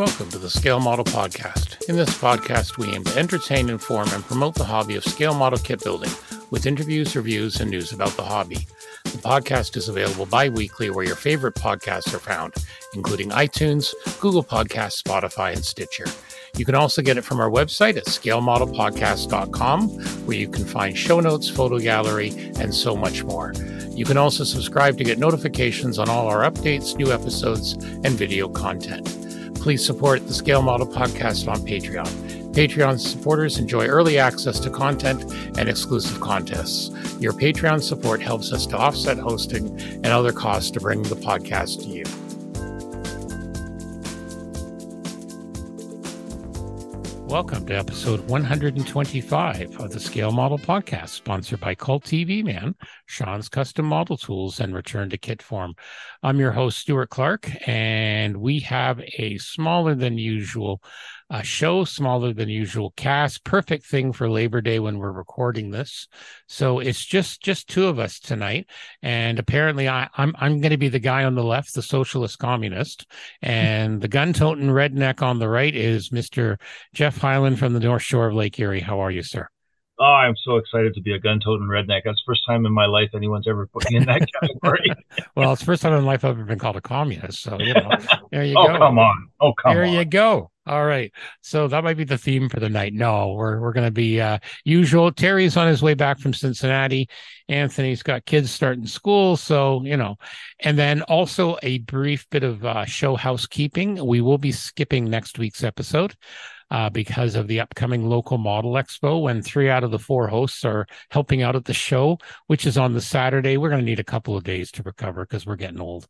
Welcome to the Scale Model Podcast. In this podcast, we aim to entertain, inform, and promote the hobby of scale model kit building with interviews, reviews, and news about the hobby. The podcast is available bi weekly where your favorite podcasts are found, including iTunes, Google Podcasts, Spotify, and Stitcher. You can also get it from our website at scalemodelpodcast.com, where you can find show notes, photo gallery, and so much more. You can also subscribe to get notifications on all our updates, new episodes, and video content. Please support the Scale Model Podcast on Patreon. Patreon supporters enjoy early access to content and exclusive contests. Your Patreon support helps us to offset hosting and other costs to bring the podcast to you. Welcome to episode 125 of the Scale Model Podcast, sponsored by Cult TV Man, Sean's Custom Model Tools, and Return to Kit Form. I'm your host, Stuart Clark, and we have a smaller than usual a show smaller than usual cast perfect thing for labor day when we're recording this so it's just just two of us tonight and apparently I, i'm i'm going to be the guy on the left the socialist communist and the gun-toting redneck on the right is mr geoff highland from the north shore of lake erie how are you sir Oh, I'm so excited to be a gun-toting redneck. That's the first time in my life anyone's ever put me in that category. well, it's the first time in life I've ever been called a communist. So, you know, there you oh, go. come on. Oh, come there on. you go. All right. So that might be the theme for the night. No, we're we're gonna be uh usual. Terry's on his way back from Cincinnati. Anthony's got kids starting school. So, you know, and then also a brief bit of uh show housekeeping. We will be skipping next week's episode uh, because of the upcoming local model expo when three out of the four hosts are helping out at the show, which is on the Saturday. We're going to need a couple of days to recover because we're getting old.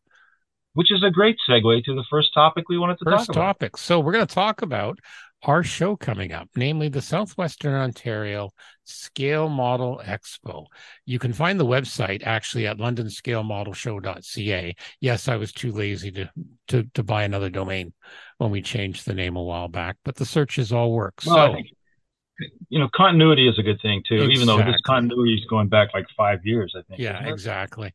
Which is a great segue to the first topic we wanted to First talk about. topic. So we're going to talk about our show coming up, namely the Southwestern Ontario Scale Model Expo. You can find the website actually at londonscalemodelshow.ca. Yes, I was too lazy to, to, to buy another domain when we changed the name a while back, but the searches all work. Well, so you know, continuity is a good thing too, even though this continuity is going back like five years, I think. Yeah, exactly.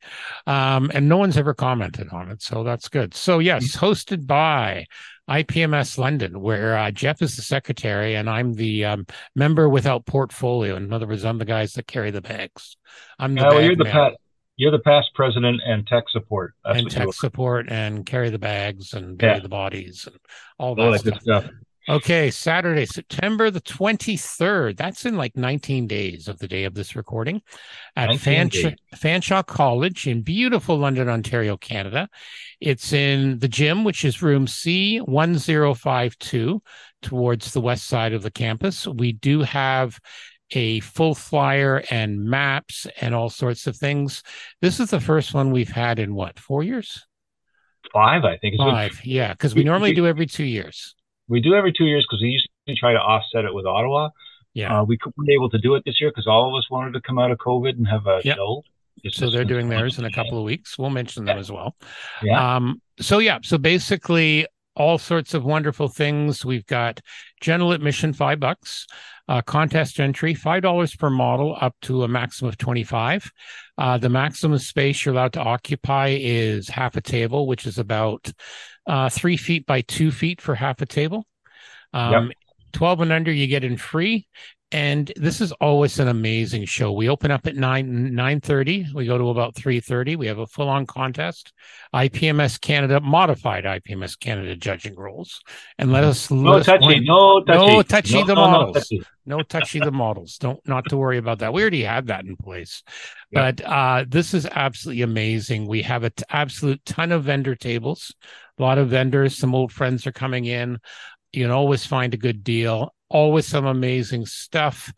Um, and no one's ever commented on it, so that's good. So yes, hosted by IPMS London, where uh, Jeff is the secretary and I'm the um, member without portfolio. In other words, I'm the guys that carry the bags. I'm the bag you're the pat, you're the past president and tech support. That's and tech support and carry the bags and bury Yeah. the bodies and all All that stuff. stuff. Okay, Saturday, September the 23rd. That's in like 19 days of the day of this recording at 19 Fanshawe. Fanshawe College in beautiful London, Ontario, Canada. It's in the gym, which is room C1052 towards the west side of the campus. We do have a full flyer and maps and all sorts of things. This is the first one we've had in what, four years? Five, I think. Five. Yeah, because we- normally do every two years. We do every two years because we usually try to offset it with Ottawa. Yeah. Uh, we weren't able to do it this year because all of us wanted to come out of COVID and have a Yep. show. It's so they're doing theirs in a couple of weeks. We'll mention them Yeah. as well. Yeah. Um, so yeah, so basically all sorts of wonderful things. We've got general admission five bucks, uh, contest entry five dollars per model up to a maximum of twenty five. Uh, the maximum space you're allowed to occupy is half a table, which is about uh, three feet by two feet for half a table. Um, 12 and under you get in free and this is always an amazing show. We open up at 9 9 30 we go to about 3 30 we have a full-on contest. Ipms canada modified ipms canada judging rules. And let us no let touchy. point- No touchy. No touchy the no, no models. touchy. no touchy the models. Don't not to worry about that. We already had that in place. Yeah. but uh this is absolutely amazing. We have an absolute ton of vendor tables. A lot of vendors some old friends are coming in. You can always find a good deal always some amazing stuff.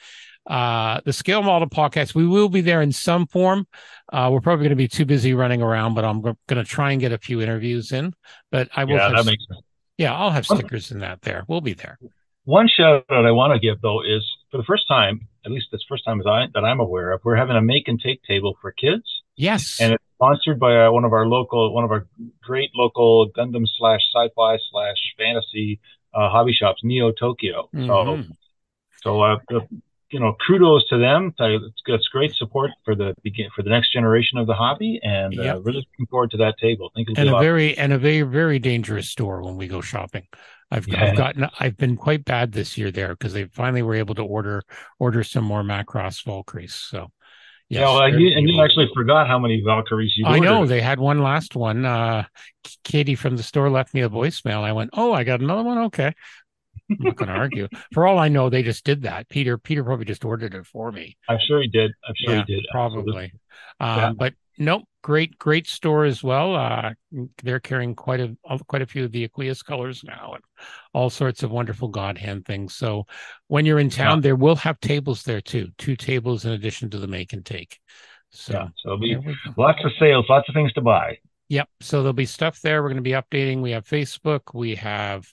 Uh the scale model podcast we will be there in some form. Uh we're probably going to be too busy running around but i'm going to try and get a few interviews in. But i will Yeah, that makes sense. yeah i'll have stickers in that there. We'll be there. One shout out I want to give though is for the first time, at least this first time as I, that I'm aware of, we're having a make and take table for kids, yes. And it's sponsored by uh, one of our local, one of our great local Gundam slash sci-fi slash fantasy uh, hobby shops, Neo Tokyo. So, Mhm. so uh, the, you know, kudos to them. It's, it's great support for the begin for the next generation of the hobby, and uh, yep. uh, really looking forward to that table. I think and a, a very and a very very dangerous store when we go shopping. I've, yeah. I've gotten I've been quite bad this year there because they finally were able to order order some more Macross Valkyries. So Yes, yeah, well, you, and you actually forgot how many Valkyries you. I know they had one last one. Uh, Katie from the store left me a voicemail. I went, "Oh, I got another one. Okay." I'm not going to argue. For all I know, they just did that. Peter, Peter probably just ordered it for me. I'm sure he did. I'm sure yeah, he did. Probably. Um, yeah. But nope, great, great store as well. Uh, they're carrying quite a quite a few of the Aqueous colors now, and all sorts of wonderful GodHand things. So when you're in town, yeah. there will have tables there too. Two tables in addition to the make and take. So, yeah, so be lots of sales, lots of things to buy. Yep. So there'll be stuff there. We're going to be updating. We have Facebook. We have,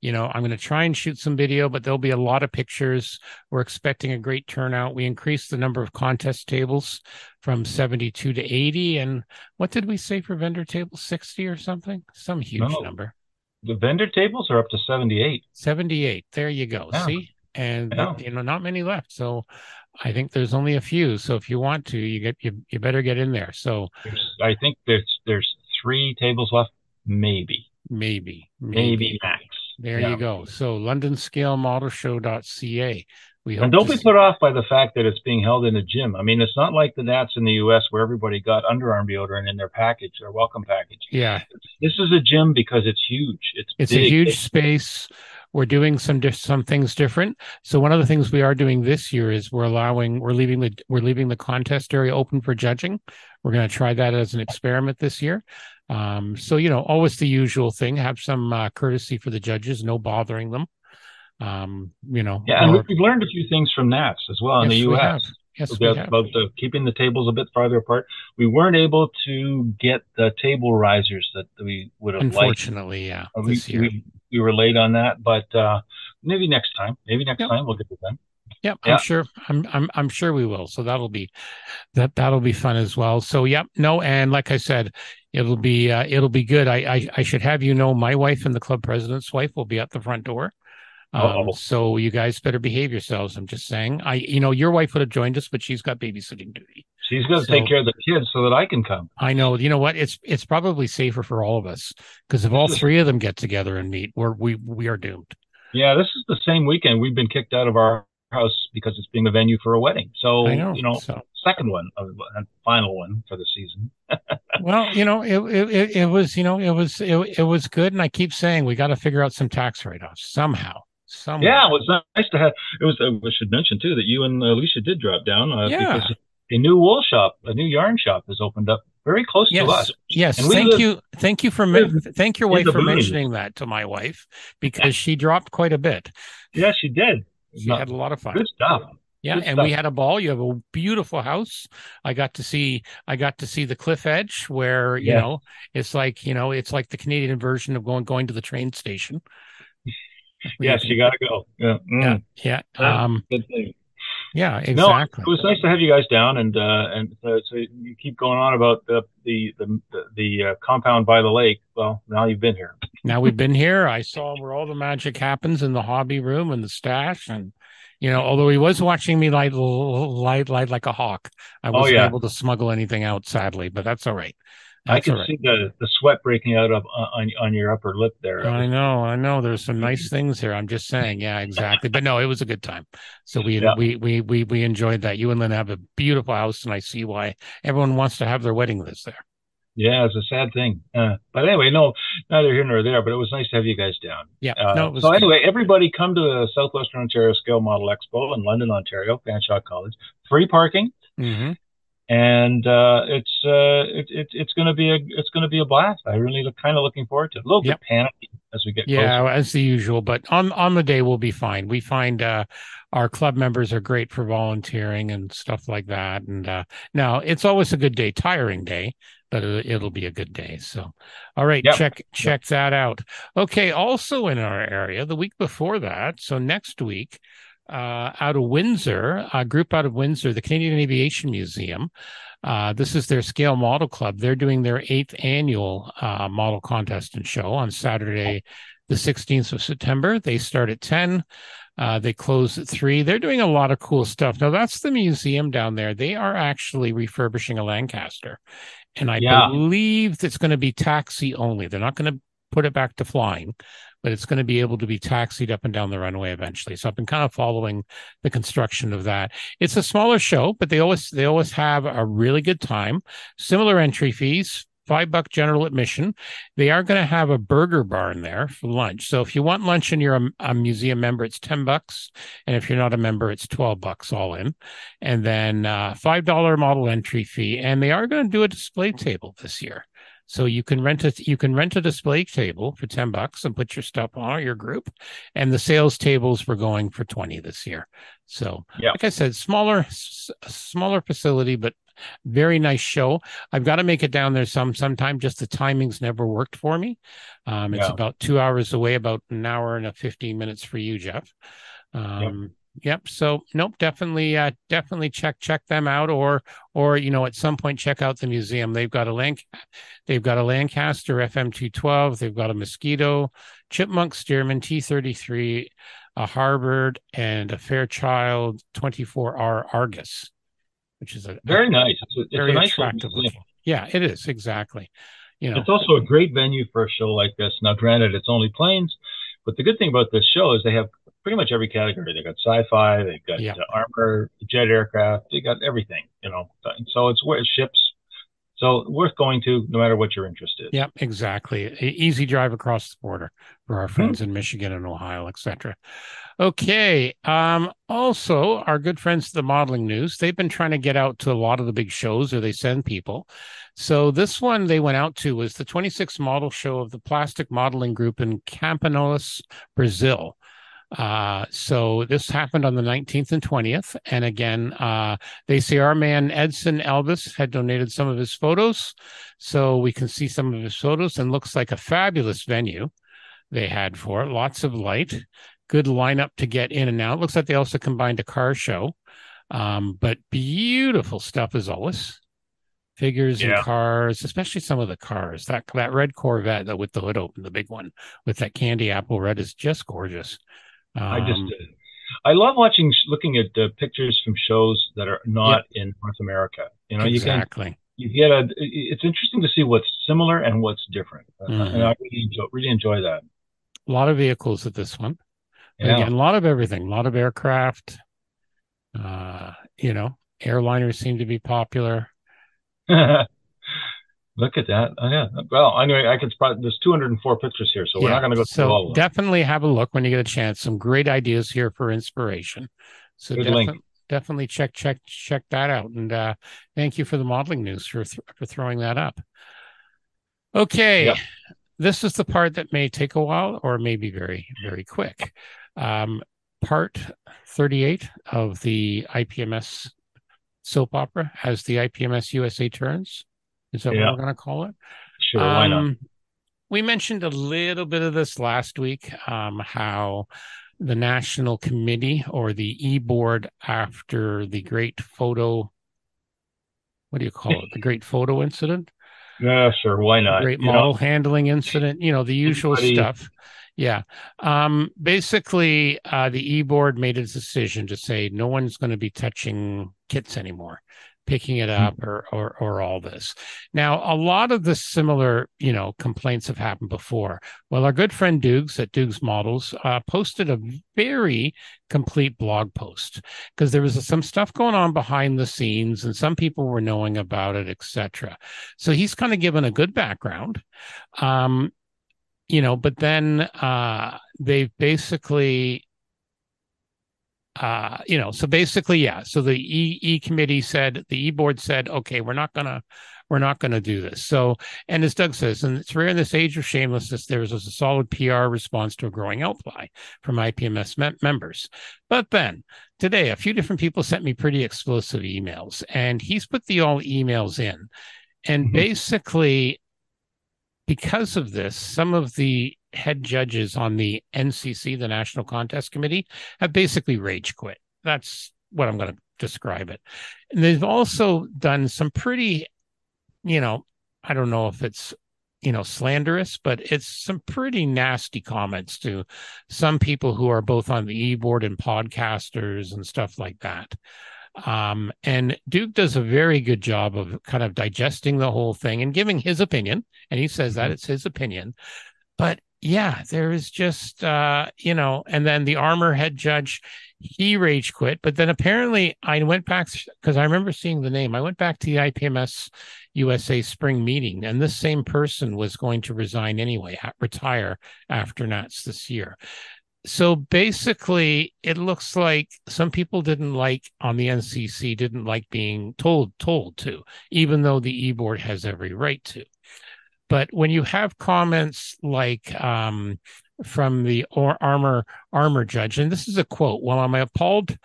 you know, I'm going to try and shoot some video, but there'll be a lot of pictures. We're expecting a great turnout. We increased the number of contest tables from 72 to 80. And what did we say for vendor tables? 60 or something? Some huge no, number. The vendor tables are up to 78. 78. There you go. Yeah. See? And yeah. you know, not many left. So I think there's only a few. So if you want to, you get you, you better get in there. So there's, I think there's there's three tables left, maybe. Maybe. Maybe, maybe max. There yeah. you go. So londonscalemodelshow.ca. We and don't be see- put off by the fact that it's being held in a gym. I mean, it's not like the Nats in the U.S. where everybody got underarm deodorant in their package, their welcome package. Yeah, this is a gym because it's huge. It's it's big. a huge space. We're doing some some things different. So one of the things we are doing this year is we're allowing we're leaving the we're leaving the contest area open for judging. We're going to try that as an experiment this year. Um, so you know, always the usual thing: have some uh, courtesy for the judges, no bothering them. Um, you know, yeah, and we've learned a few things from Nats as well in yes, the U.S. Yes, about, about the, keeping the tables a bit farther apart. We weren't able to get the table risers that we would have Unfortunately, liked. yeah. We, we, we, were late on that, but uh, maybe next time. Maybe next yep. time we'll get to them. Yep, yeah. I'm sure. I'm I'm I'm sure we will. So that'll be that that'll be fun as well. So yep, no, and like I said, it'll be uh, it'll be good. I, I I should have you know, my wife and the club president's wife will be at the front door. Um, so you guys better behave yourselves. I'm just saying. I you know your wife would have joined us, but she's got babysitting duty. She's going to so, take care of the kids so that I can come. I know. You know what? It's it's probably safer for all of us because if all three of them get together and meet, we're we we are doomed. Yeah, this is the same weekend we've been kicked out of our house because it's being a venue for a wedding. So know, you know, so. second one and final one for the season. well, you know, it, it it was you know it was it, it was good, and I keep saying we got to figure out some tax write offs somehow. Somehow. Yeah, it was nice to have. It was. I should mention too that you and Alicia did drop down uh, yeah. because a new wool shop, a new yarn shop, has opened up very close yes. to us. Yes, thank live, you, thank you for thank your wife for mentioning that to my wife because she dropped quite a bit. Yeah, she did. She Not, had a lot of fun. Good stuff. Yeah, Good and stuff. we had a ball. You have a beautiful house. I got to see. I got to see the cliff edge where you yeah. know it's like you know it's like the Canadian version of going going to the train station. Yes, you got to go. Yeah, mm. yeah, yeah. Um, good thing. Yeah, exactly. No, it was nice to have you guys down, and uh, and uh, so you keep going on about the the the, the uh, compound by the lake. Well, now you've been here. now we've been here. I saw where all the magic happens in the hobby room and the stash, and you know, although he was watching me like light light like a hawk, I oh, wasn't oh, yeah. able to smuggle anything out, sadly. But that's all right. I can right. see the, the sweat breaking out of uh, on on your upper lip there. I know, I know. There's some nice things here. I'm just saying, yeah, exactly. But no, it was a good time. So we yeah. we we we we enjoyed that. You and Lynn have a beautiful house, and I see why everyone wants to have their wedding list there. Yeah, it's a sad thing. Uh, but anyway, no, neither here nor there. But it was nice to have you guys down. Yeah. Uh, no, so good. anyway, everybody come to the Southwestern Ontario Scale Model Expo in London, Ontario, Fanshawe College. Free parking. Mm-hmm and uh, it's uh, it, it, it's going to be a it's going to be a blast. I really look kind of looking forward to it. A little yep. bit panicky as we get yeah, closer. as the usual, but on on the day we'll be fine. We find uh, our club members are great for volunteering and stuff like that. And uh, now it's always a good day, tiring day, but it'll be a good day. So, all right, yep. check check yep. that out. Okay, also in our area, the week before that, so next week uh, out of Windsor, a group out of Windsor, the Canadian Aviation Museum. Uh, this is their Scale Model Club. They're doing their eighth annual uh, model contest and show on Saturday, the 16th of September. They start at 10. Uh, they close at three. They're doing a lot of cool stuff. Now that's the museum down there. They are actually refurbishing a Lancaster, and I yeah. believe it's going to be taxi only. They're not going to put it back to flying, but it's going to be able to be taxied up and down the runway eventually. So I've been kind of following the construction of that. It's a smaller show, but they always they always have a really good time. Similar entry fees, five buck general admission. They are going to have a burger bar in there for lunch. So if you want lunch and you're a, a, museum member, it's 10 bucks. And if you're not a member, it's 12 bucks all in. And then uh, $5 model entry fee. And they are going to do a display table this year. So you can rent a you can rent a display table for 10 bucks and put your stuff on your group. And the sales tables were going for 20 this year. So yeah. like I said, smaller smaller facility, but very nice show. I've got to make it down there some sometime. Just the timings never worked for me. Um, it's yeah. about two hours away, about an hour and a 15 minutes for you, Geoff. Um, Yep. So nope, definitely, uh, definitely check check them out, or or you know at some point check out the museum. They've got a Lanc, they've got a Lancaster FM two twelve. They've got a Mosquito, Chipmunk Stearman T thirty three, a Harvard, and a Fairchild twenty four R Argus, which is a very nice. It's a, it's very a nice attractive. Yeah, it is exactly. You know, it's also a great venue for a show like this. Now, granted, it's only planes, but the good thing about this show is they have pretty much every category. They've got sci-fi, they've got yeah. uh, armor, jet aircraft, they got everything, you know. So it's where ships. So worth going to no matter what you're interested. Yeah, exactly. easy drive across the border for our friends mm-hmm. in Michigan and Ohio, etc. Okay. Um, also, our good friends the modeling news, they've been trying to get out to a lot of the big shows or they send people. So this one they went out to was the 26th model show of the plastic modeling group in Campinas, Brazil. Uh, so this happened on the 19th and 20th. And again, uh, they say our man Edson Elvis had donated some of his photos. So we can see some of his photos and looks like a fabulous venue they had for it. Lots of light, good lineup to get in and out. Looks like they also combined a car show. Um, but beautiful stuff as always. Figures yeah. and cars, especially some of the cars. That that red Corvette that with the hood open, the big one with that candy apple red is just gorgeous. Um, I just, uh, I love watching, looking at uh, pictures from shows that are not in North America. You know, exactly. you can, you get a. It's interesting to see what's similar and what's different, uh, mm-hmm. and I really enjoy, really enjoy that. A lot of vehicles at this one. Yeah. Again, a lot of everything. A lot of aircraft. Uh, you know, airliners seem to be popular. Look at that. Oh, yeah. Well, anyway, I can spot there's 204 pictures here, so we're not going to go through all of them. So definitely have a look when you get a chance. Some great ideas here for inspiration. So definitely, definitely check check check that out. And uh, thank you for the modeling news for th- for throwing that up. Okay, yep. this is the part that may take a while or may be very very quick. Um, part 38 of the IPMS soap opera as the IPMS USA turns. Is that yeah. what we're going to call it? Sure, um, why not? Um, we mentioned a little bit of this last week, um, how the national committee or the e board after the great photo, what do you call it? The great photo incident. Yeah, sure. Why not? Great model know, handling incident. You know the usual stuff. Yeah. Um, basically, uh, the e board made a decision to say no one's going to be touching kits anymore picking it up or, or or all this. Now, a lot of the similar, you know, complaints have happened before. Well, our good friend Dukes at Dukes Models uh, posted a very complete blog post because there was some stuff going on behind the scenes and some people were knowing about it, etc. So he's kind of given a good background. Um, you know, but then uh, they basically uh, you know, so basically, yeah. So the E, e committee said, the E board said, okay, we're not gonna, we're not gonna do this. So, and as Doug says, and it's rare in this age of shamelessness, there was a solid PR response to a growing outcry from IPMS members. But then today, a few different people sent me pretty explosive emails, and he's put the all emails in, and mm-hmm. basically, because of this, some of the head judges on the NCC, the National Contest Committee, have basically rage quit. That's what I'm going to describe it. And they've also done some pretty, you know, I don't know if it's you know slanderous but it's some pretty nasty comments to some people who are both on the e-board and podcasters and stuff like that um, and duke does a very good job of kind of digesting the whole thing and giving his opinion and he says that mm-hmm. it's his opinion but yeah there is just uh you know and then the armor head judge he rage quit but then apparently i went back because i remember seeing the name i went back to the ipms USA spring meeting, and this same person was going to resign anyway, retire after Nats this year. So basically, it looks like some people didn't like on the NCC didn't like being told told to, even though the e board has every right to. But when you have comments like um, from the armor armor judge, and this is a quote: "Well, I'm appalled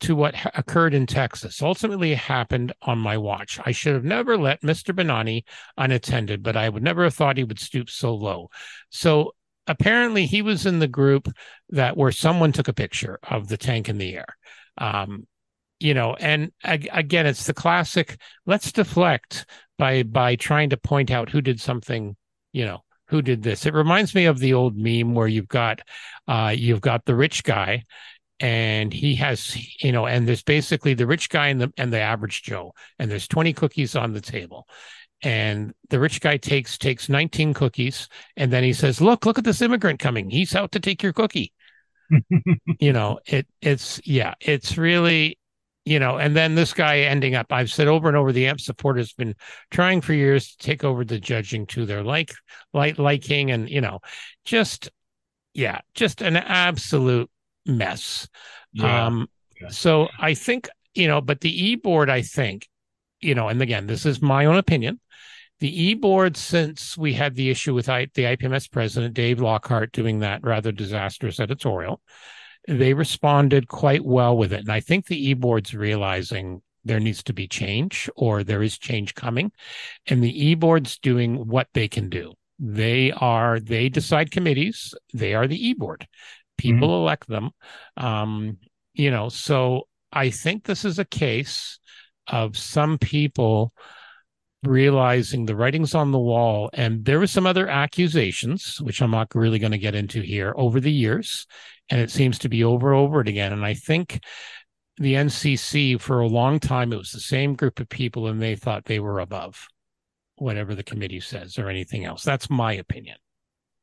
to what ha- occurred in Texas. Ultimately, happened on my watch. I should have never let Mr. Benani unattended, but I would never have thought he would stoop so low. So apparently, he was in the group that where someone took a picture of the tank in the air. Um, you know, and ag- again, it's the classic. Let's deflect by by trying to point out who did something. You know, who did this. It reminds me of the old meme where you've got uh, you've got the rich guy and he has you know and there's basically the rich guy and the and the average joe and there's 20 cookies on the table and the rich guy takes takes 19 cookies and then he says look look at this immigrant coming he's out to take your cookie you know it it's yeah it's really you know and then this guy ending up i've said over and over the amp support has been trying for years to take over the judging to their like like liking and you know just yeah just an absolute mess. Yeah. Um, yeah. So I think, you know, but the e board, I think, you know, and again, this is my own opinion. The e board, since we had the issue with I, the IPMS president, Dave Lockhart, doing that rather disastrous editorial, they responded quite well with it. And I think the e board's realizing there needs to be change or there is change coming. And the e board's doing what they can do. They are, they decide committees, they are the e board people mm-hmm. elect them um, you know so i think this is a case of some people realizing the writings on the wall. And there were some other accusations which i'm not really going to get into here over the years. And it seems to be over and over again. And i think the ncc for a long time it was the same group of people and they thought they were above whatever the committee says or anything else. That's my opinion.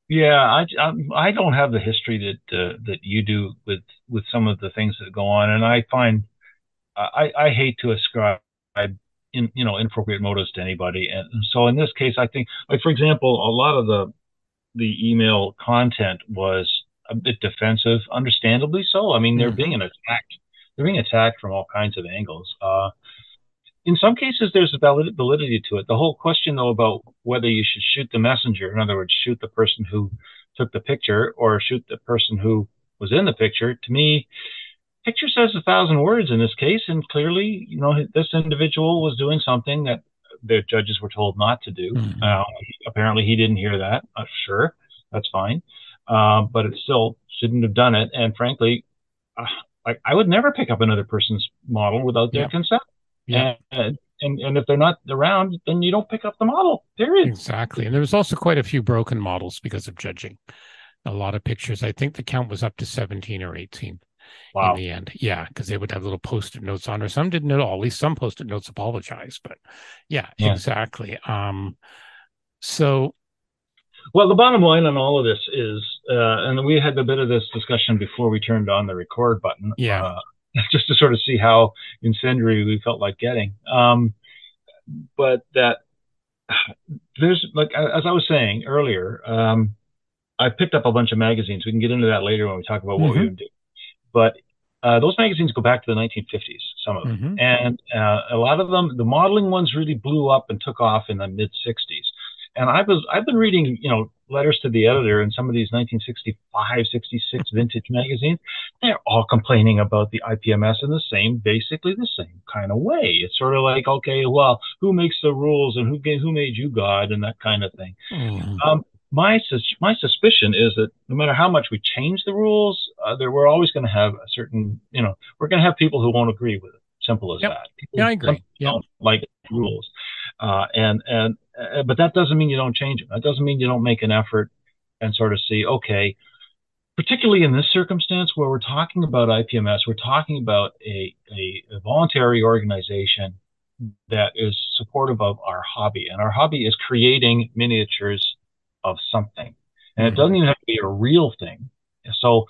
Yeah, I, I, I don't have the history that uh, that you do with with some of the things that go on, and I find I, I hate to ascribe in you know inappropriate motives to anybody, and so in this case, I think like for example, a lot of the the email content was a bit defensive, understandably so. I mean, they're mm-hmm. being attacked. They're being attacked from all kinds of angles. Uh, in some cases, there's valid, validity to it. The whole question, though, about whether you should shoot the messenger, in other words, shoot the person who took the picture or shoot the person who was in the picture, to me, picture says a thousand words in this case. And clearly, you know, this individual was doing something that the judges were told not to do. Mm-hmm. Uh, apparently, he didn't hear that. Uh, sure, that's fine. Uh, but it still shouldn't have done it. And frankly, uh, I, I, would never pick up another person's model without their yeah. consent. Yeah. And, and, and if they're not around, then you don't pick up the model. Period. Exactly. And there was also quite a few broken models because of judging. A lot of pictures. I think the count was up to 17 or 18 wow. in the end. Yeah, because they would have little post-it notes on, or some didn't at all. At least some post-it notes apologize. But yeah, yeah. exactly. Um, so well, the bottom line on all of this is, uh, and we had a bit of this discussion before we turned on the record button. Yeah. Uh, just to sort of see how incendiary we felt like getting. Um, but that there's like as I was saying earlier, um, I picked up a bunch of magazines. We can get into that later when we talk about what mm-hmm. we would do. But uh, those magazines go back to the 1950s, some of them, mm-hmm. and uh, a lot of them, the modeling ones really blew up and took off in the mid 60s. And I was I've been reading, you know, letters to the editor in some of these 1965, 66 vintage magazines. They're all complaining about the IPMS in the same, basically the same kind of way. It's sort of like, okay, well, who makes the rules and who who made you God and that kind of thing. Mm. Um, my sus- my suspicion is that no matter how much we change the rules, uh, there we're always going to have a certain, you know, we're going to have people who won't agree with it. Simple as yep. that. People yeah, I agree. Don't like rules, uh, and and uh, but that doesn't mean you don't change them. That doesn't mean you don't make an effort and sort of see, okay, particularly in this circumstance where we're talking about IPMS, we're talking about a, a, a voluntary organization that is supportive of our hobby. And our hobby is creating miniatures of something. And it doesn't even have to be a real thing. So,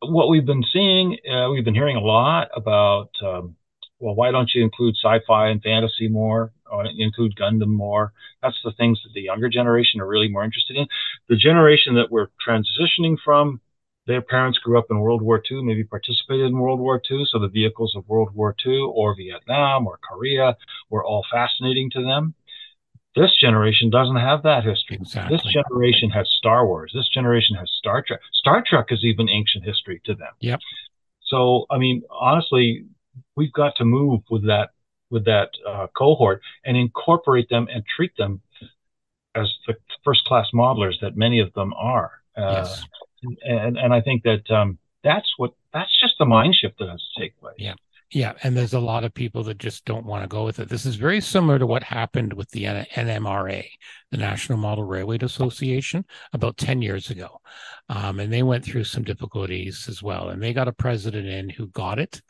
what we've been seeing, uh, we've been hearing a lot about, um, well, why don't you include sci fi and fantasy more? Or include Gundam more? That's the things that the younger generation are really more interested in. The generation that we're transitioning from, their parents grew up in World War II, maybe participated in World War II, so the vehicles of World War II or Vietnam or Korea were all fascinating to them. This generation doesn't have that history. Exactly. This generation has Star Wars. This generation has Star Trek. Star Trek is even ancient history to them. Yep. So, I mean, honestly, we've got to move with that with that uh, cohort and incorporate them and treat them as the first class modelers that many of them are. Uh, yes. And and I think that um, that's what that's just the mind shift that has to take place. Yeah. Yeah, and there's a lot of people that just don't want to go with it. This is very similar to what happened with the NMRA, the National Model Railway Association, about 10 years ago. Um, and they went through some difficulties as well. And they got a president in who got it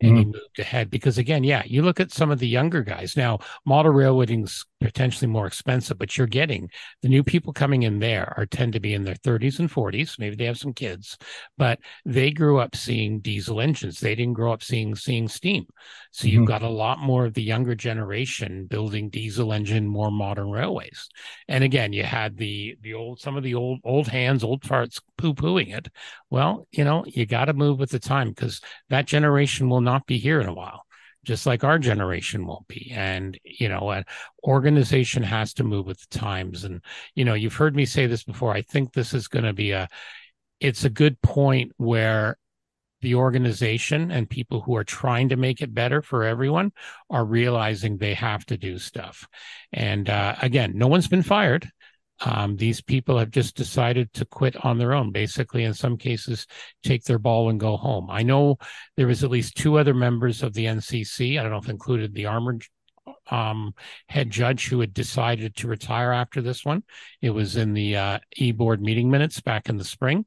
and mm-hmm. he moved ahead because again yeah you look at some of the younger guys now model railroading's potentially more expensive but you're getting the new people coming in there are tend to be in their 30s and 40s maybe they have some kids but they grew up seeing diesel engines. They didn't grow up seeing seeing steam. So mm-hmm. you've got a lot more of the younger generation building diesel engine more modern railways. And again you had the the old some of the old old hands old farts poo-pooing it. Well you know you got to move with the time because that generation will not be here in a while just like our generation won't be. And, you know, an organization has to move with the times. And, you know, you've heard me say this before. I think this is going to be a, it's a good point where the organization and people who are trying to make it better for everyone are realizing they have to do stuff. And uh, again, no one's been fired. Um, these people have just decided to quit on their own, basically, in some cases, take their ball and go home. I know there was at least two other members of the NCC, I don't know if included the armored um, head judge who had decided to retire after this one. It was in the uh, e board meeting minutes back in the spring.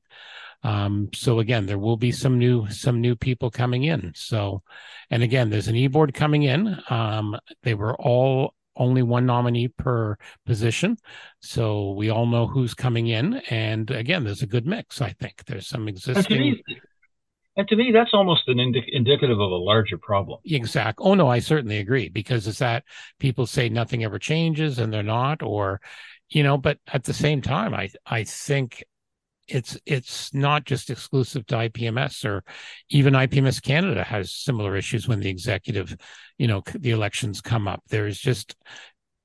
Um, so again, there will be some new some new people coming in. So, and again, there's an e board coming in. Um, they were all only one nominee per position. So we all know who's coming in. And again, there's a good mix, I think. There's some existing. And to me, and to me that's almost an indi- indicative of a larger problem. Exact. Oh, no, I certainly agree. Because it's that people say nothing ever changes and they're not, or, you know, but at the same time, I, I think it's it's not just exclusive to IPMS or even IPMS Canada has similar issues when the executive, you know, the elections come up. There's just,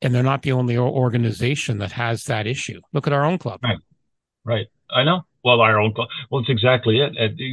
and they're not the only organization that has that issue. Look at our own club. Right. Right. I know. Well, our own club. Well, it's exactly it.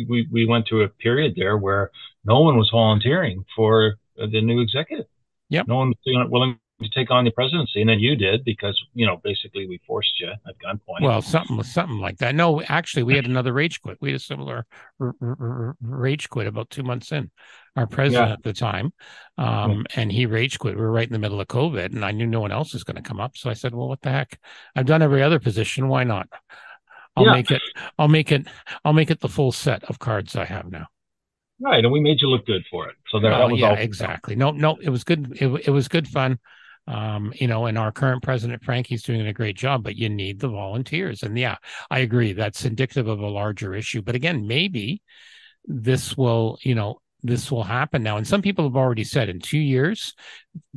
We we went through a period there where no one was volunteering for the new executive. Yeah. No one was willing to take on the presidency, and then you did because you know basically we forced you at gunpoint. Well, something was something like that. No, actually, we had another rage quit. We had a similar r- r- rage quit about two months in. Our president yeah. at the time, um, and he rage quit. We were right in the middle of COVID, and I knew no one else was going to come up. So I said, "Well, what the heck? I've done every other position. Why not? I'll yeah. make it. I'll make it. I'll make it the full set of cards I have now." Right, and we made you look good for it. So that, that was yeah, all exactly. No, no, it was good. It, it was good fun. Um, you know, and our current president, Frankie's doing a great job, but you need the volunteers. And yeah, I agree. That's indicative of a larger issue. But again, maybe this will, you know, this will happen now. And some people have already said in two years,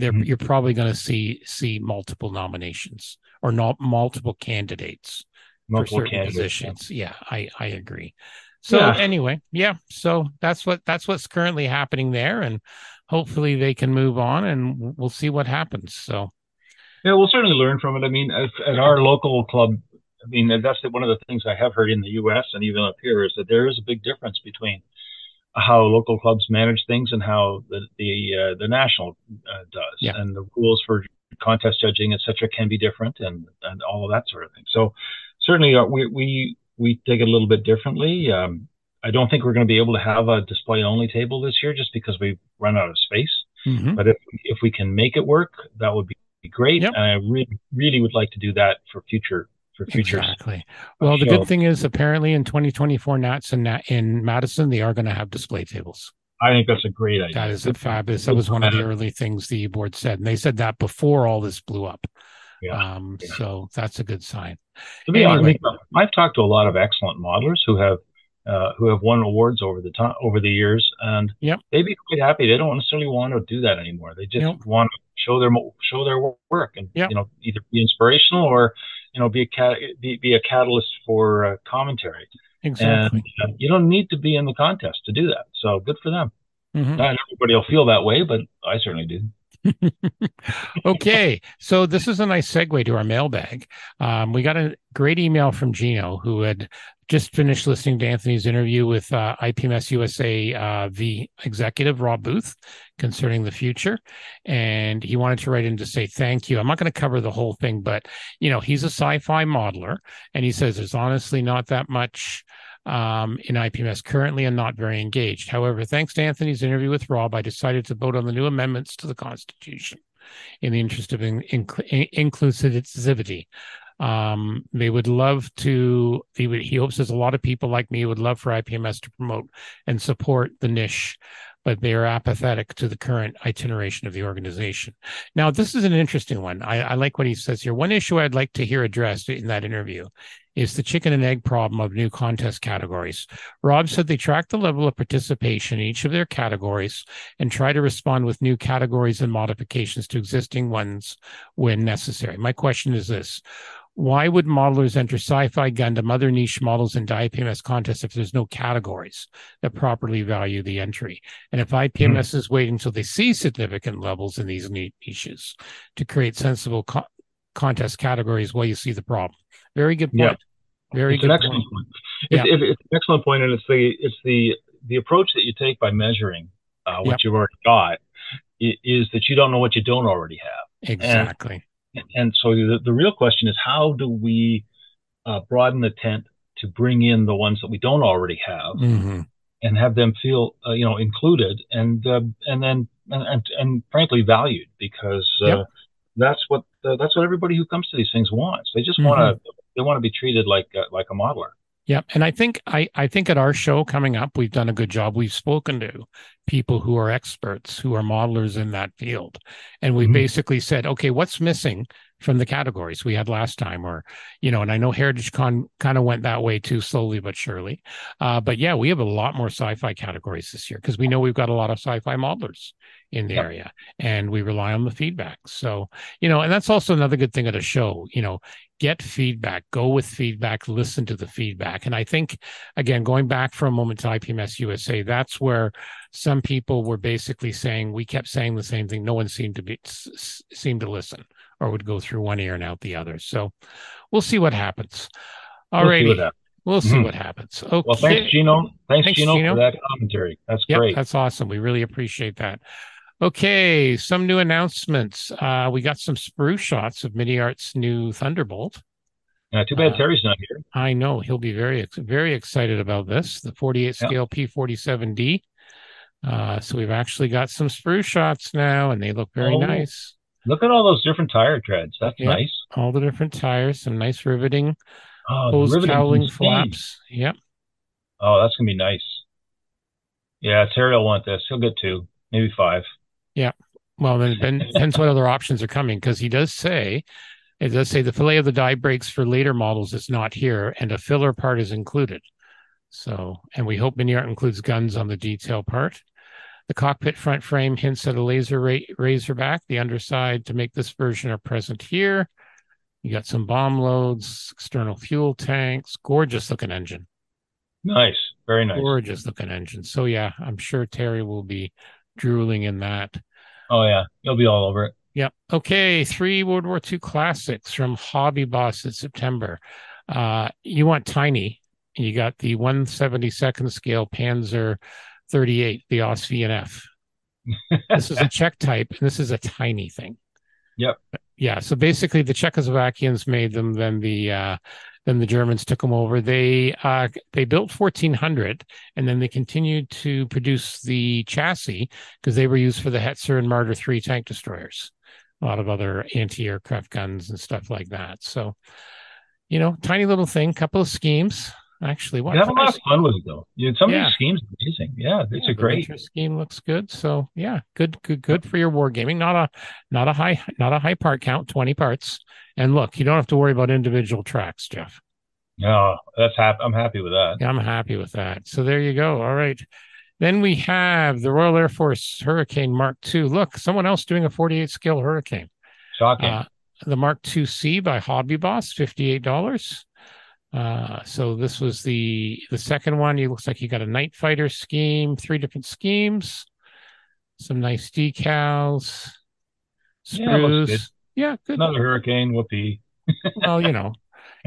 mm-hmm. you're probably going to see see multiple nominations or not multiple candidates multiple for certain candidates, positions. Yeah. yeah, I I agree. So yeah. anyway, yeah. So that's what that's what's currently happening there, and hopefully they can move on and we'll see what happens. So, yeah, we'll certainly learn from it. I mean, at, at our local club, I mean, that's one of the things I have heard in the U.S. and even up here is that there is a big difference between how local clubs manage things and how the the uh, the national uh, does, yeah. and the rules for contest judging, etc., can be different, and and all of that sort of thing. So, certainly, uh, we we we take it a little bit differently. Um, I don't think we're going to be able to have a display only table this year just because we've run out of space. Mm-hmm. But if if we can make it work, that would be great. Yep. And I really, really would like to do that for future for future. Exactly. Well, the good thing is apparently in 2024 Nats in in Madison they are going to have display tables. I think that's a great idea. That is a fabulous. That was one of the early things the board said, and they said that before all this blew up. Yeah. Um, yeah. So that's a good sign. To be anyway, honest, I've talked to a lot of excellent modelers who have uh, who have won awards over the time over the years, and yep. they'd be quite happy. They don't necessarily want to do that anymore. They just yep. want to show their show their work and yep. you know either be inspirational or you know be a cat be, be a catalyst for uh, commentary. Exactly. And uh, you don't need to be in the contest to do that. So good for them. Mm-hmm. Not everybody will feel that way, but I certainly do. okay, so this is a nice segue to our mailbag. Um, we got a great email from Gino who had just finished listening to Anthony's interview with uh, IPMS USA uh, the executive Rob Booth concerning the future, and he wanted to write in to say thank you. I'm not going to cover the whole thing, but you know he's a sci-fi modeler, and he says there's honestly not that much um, in IPMS currently and not very engaged. However, thanks to Anthony's interview with Rob, I decided to vote on the new amendments to the Constitution in the interest of in, in, inclusivity. Um, they would love to. He, would, he hopes there's a lot of people like me would love for IPMS to promote and support the niche but they are apathetic to the current itineration of the organization. Now, this is an interesting one. I, I, like what he says here. One issue I'd like to hear addressed in that interview is the chicken and egg problem of new contest categories. Rob said they track the level of participation in each of their categories and try to respond with new categories and modifications to existing ones when necessary. My question is this why would modelers enter sci-fi Gundam, other niche models into IPMS contests if there's no categories that properly value the entry? And if IPMS mm-hmm. is waiting until they see significant levels in these niche niches to create sensible co- contest categories, well, you see the problem. Very good point. Yeah. Very it's good an excellent point. point. Yeah. It's, it's, an excellent point, and it's the it's the the approach that you take by measuring uh, what yep. you've already got is that you don't know what you don't already have. Exactly. And so the, the real question is how do we uh, broaden the tent to bring in the ones that we don't already have mm-hmm. and have them feel uh, you know included and uh, and then and, and, and frankly valued because uh, yep. that's what uh, that's what everybody who comes to these things wants they just mm-hmm. want to they want to be treated like uh, like a modeler Yep. And I think I, I think at our show coming up, we've done a good job. We've spoken to people who are experts, who are modelers in that field. And we mm-hmm. basically said, okay, what's missing from the categories we had last time? Or, you know, and I know Heritage Con kind of went that way too, slowly but surely. Uh, but yeah, we have a lot more sci-fi categories this year because we know we've got a lot of sci-fi modelers in the yep. area and we rely on the feedback. So, you know, and that's also another good thing at a show, you know, get feedback, go with feedback, listen to the feedback. And I think, again, going back for a moment to IPMS USA, that's where some people were basically saying, we kept saying the same thing. No one seemed to be, seemed to listen or would go through one ear and out the other. So we'll see what happens. All right. We'll We'll see mm-hmm. what happens. Okay. Well, thanks, Gino. Thanks, thanks Gino, Gino, for that commentary. That's yep, great. That's awesome. We really appreciate that. Okay, some new announcements. Uh, we got some spruce shots of MiniArt's new Thunderbolt. Yeah, too bad uh, Terry's not here. I know he'll be very very excited about this. The 48 scale P47D. Uh, so we've actually got some spruce shots now, and they look very oh, nice. Look at all those different tire treads. That's nice. All the different tires, some nice riveting, oh, hose cowling flaps. Yep. Oh, that's gonna be nice. Yeah, Terry will want this. He'll get two, maybe five. Yeah. Well, then depends what other options are coming because he does say, it does say the fillet of the dive brakes for later models is not here and a filler part is included. So, and we hope MiniArt includes guns on the detail part. The cockpit front frame hints at a laser ra- razorback. The underside to make this version are present here. You got some bomb loads, external fuel tanks, gorgeous looking engine. Nice, very nice. Gorgeous looking engine. So yeah, I'm sure Terry will be drooling in that. Oh yeah, you'll be all over it. Yep. Okay, three World War II classics from Hobby Boss in September. Uh, you want tiny. You got the 172nd scale Panzer 38, the OS VNF. this is a Czech type, and this is a tiny thing. Yep. Yeah. So basically, the Czechoslovakians made them. Then the uh, then the Germans took them over. They uh, they built 1400, and then they continued to produce the chassis because they were used for the Hetzer and Marder three tank destroyers. a lot of other anti-aircraft guns and stuff like that. So, you know, tiny little thing, couple of schemes. Actually, what? You have a lot of fun with it though. You, some yeah. of these schemes are amazing. Yeah, it's yeah, a great scheme. Looks good. So yeah, good, good, good for your wargaming. Not a, not a high, not a high part count. Twenty parts. And look, you don't have to worry about individual tracks, Geoff. No, that's happy. I'm happy with that. Yeah, I'm happy with that. So there you go. All right. Then we have the Royal Air Force Hurricane Mark II. Look, someone else doing a 48 scale Hurricane. Shocking. Uh, the Mark II-C by Hobby Boss, $58. Uh, so this was the the second one. He looks like he got a night fighter scheme, three different schemes, some nice decals, screws. Yeah, good. yeah good. Another hurricane, whoopee. well, you know,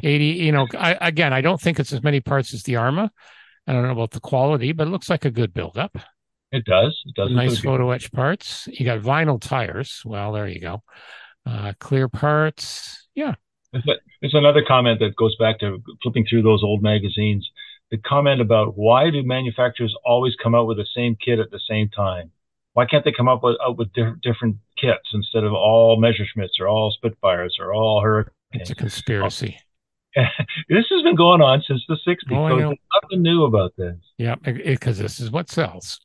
80, you know, I, again, I don't think it's as many parts as the Arma. I don't know about the quality, but it looks like a good buildup. It does. It does. Nice photo etch parts. You got vinyl tires. Well, there you go. Uh, clear parts. Yeah, it's another comment that goes back to flipping through those old magazines. The comment about why do manufacturers always come out with the same kit at the same time? Why can't they come up with, out with different, different kits instead of all Messerschmitts or all Spitfires or all Hurricanes? It's a conspiracy. this has been going on since the 60s. Oh, so nothing new about this. Yeah, because this is what sells.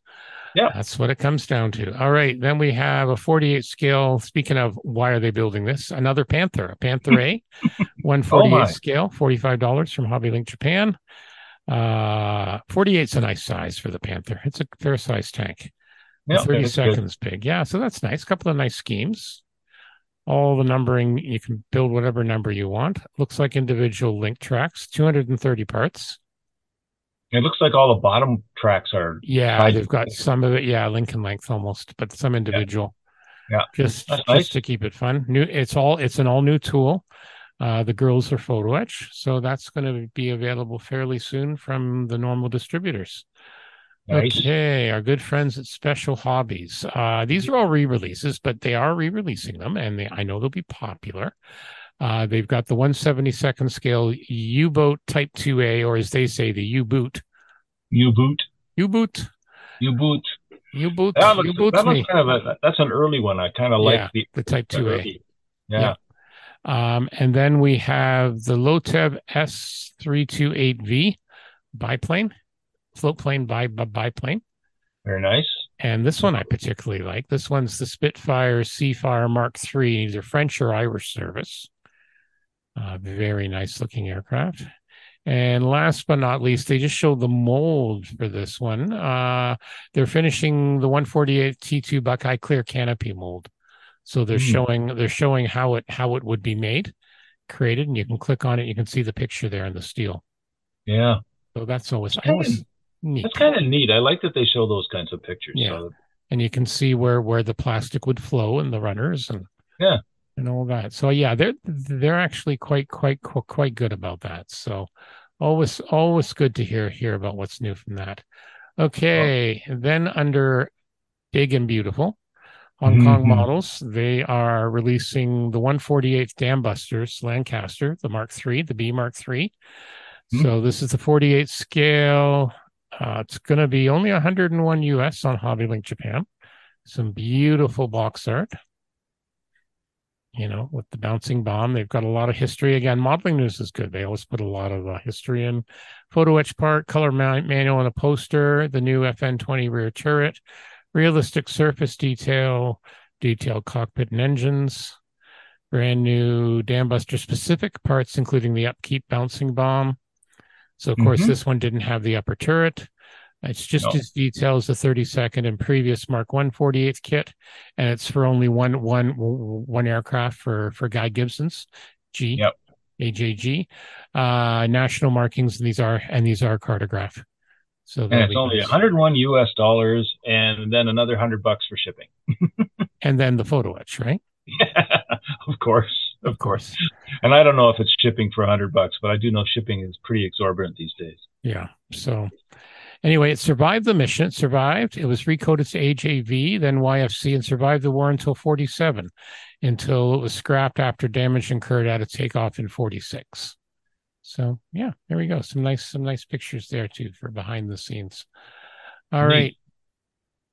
Yeah. That's what it comes down to. All right. Then we have a 48 scale. Speaking of why are they building this? Another Panther, a Panther A, 148 oh scale, $45 from Hobby Link Japan. Uh, 48's a nice size for the Panther. It's a fair size tank. Yep, 30 seconds good. big. Yeah. So that's nice. A couple of nice schemes. All the numbering, you can build whatever number you want. Looks like individual link tracks, 230 parts. It looks like all the bottom tracks are. Yeah, they've got some of it. Yeah, Lincoln length almost, but some individual. Yeah, just That's just nice. to keep it fun. New. It's all. It's an all new tool. Uh, the girls are photo etch, so that's going to be available fairly soon from the normal distributors. Nice. Okay, our good friends at Special Hobbies. Uh, these are all re-releases, but they are re-releasing them, and they, I know they'll be popular. Uh, they've got the 172nd scale U-boat Type 2A, or as they say, the U-boot. U-boot. U-boot. U-boot. U-boot. That looks, that looks kind of a, that's an early one. I kind of yeah, like the, the Type 2A. Yeah. yeah. Um, and then we have the Letov S328V biplane, float plane by, by biplane. Very nice. And this one I particularly like. This one's the Spitfire Seafire Mark III, either French or Irish service. Uh, very nice looking aircraft. And last but not least, they just showed the mold for this one. Uh, they're finishing the 148 T2 Buckeye clear canopy mold. So they're mm. showing they're showing how it how it would be made, created, and you can click on it. You can see the picture there in the steel. Yeah. So that's always, always neat. That's kind of neat. I like that they show those kinds of pictures. Yeah. So. And you can see where where the plastic would flow in the runners and yeah and all that. So yeah, they're they're actually quite quite quite good about that. So always always good to hear hear about what's new from that. Okay, oh. then under big and beautiful Hong mm-hmm. Kong models, they are releasing the 148th Dambusters Lancaster, the Mark III, the B Mark III. Mm-hmm. So this is the 48 scale. Uh, it's going to be only 101 US on HobbyLink Japan. Some beautiful box art you know, with the bouncing bomb. They've got a lot of history. Again, modeling news is good. They always put a lot of uh, history in. Photo etch part, color manual on a poster, the new FN20 rear turret, realistic surface detail, detailed cockpit and engines, brand new Dambuster specific parts, including the upkeep bouncing bomb. So, of mm-hmm. course, this one didn't have the upper turret. It's just no. as detailed as the 32nd and previous Mark 148th kit, and it's for only one one one aircraft for for Guy Gibson's G yep. AJG uh, national markings, and these are and these are Cartograf. So and it's only 101 US dollars, and then another hundred bucks for shipping. and then the photo etch, right? Yeah, of course, of course. And I don't know if it's shipping for 100 bucks, but I do know shipping is pretty exorbitant these days. Yeah. So Anyway, it survived the mission. It survived. It was recoded to AJV, then YFC, and survived the war until 47, until it was scrapped after damage incurred at a takeoff in 46. So yeah, there we go. Some nice, some nice pictures there too for behind the scenes. All Neat. right,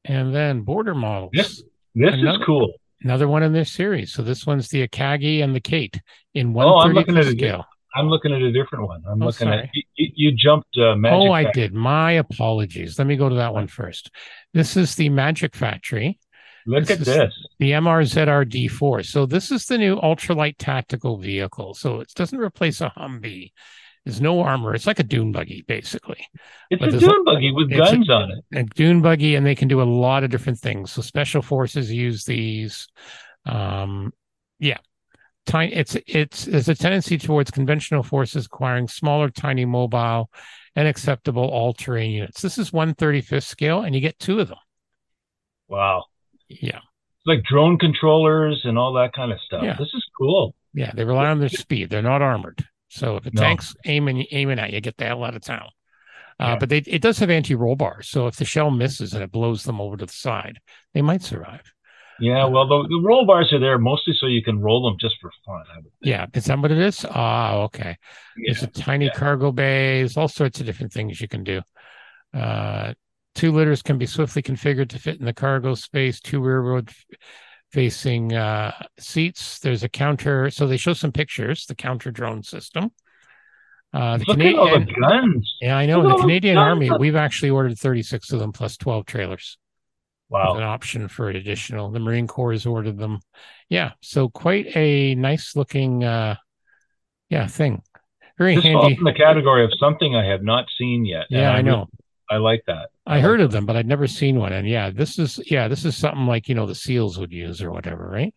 and then border models. This this Another, is cool. Another one in this series. So this one's the Akagi and the Kate in one Oh, I'm looking at a scale. I'm looking at a different one. I'm Oh, looking sorry. at you, you jumped uh, Magic oh, I did. My apologies. Let me go to that one first. This is the Magic Factory, Look This at this. the MRZR D4. So this is the new ultralight tactical vehicle. So it doesn't replace a Humvee. There's no armor. It's like a dune buggy, basically. It's but a dune buggy with it's a- guns on it. a dune buggy and they can do a lot of different things so special forces use these um yeah tiny it's it's there's a tendency towards conventional forces acquiring smaller tiny mobile and acceptable all-terrain units this is 135th scale and you get two of them Wow. yeah It's like drone controllers and all that kind of stuff. Yeah. This is cool. yeah they rely on their speed they're not armored so if a No. tank's aiming aiming at you get the hell out of town uh, Yeah. but they, it does have anti-roll bars so if the shell misses and it blows them over to the side they might survive Yeah, well, the, the roll bars are there mostly so you can roll them just for fun. I would think. Yeah, is that what it is? Ah, okay. Yeah. There's a tiny yeah. cargo bays, all sorts of different things you can do. Uh, two litters can be swiftly configured to fit in the cargo space. Two rearward f- facing uh, seats. There's a counter. So they show some pictures. The counter drone system. Uh, the Look at all Canadian. the guns. Yeah, I know. Look the Canadian. Army. We've actually ordered 36 of them plus 12 trailers with an option for additional. The Marine Corps has ordered them. Yeah, so quite a nice looking, uh, yeah, thing. Very This falls handy. in the category of something I have not seen yet. Yeah, I really- know. I like that. I heard of them, but I'd never seen one. And yeah, this is yeah, this is something like you know the SEALs would use or whatever, right?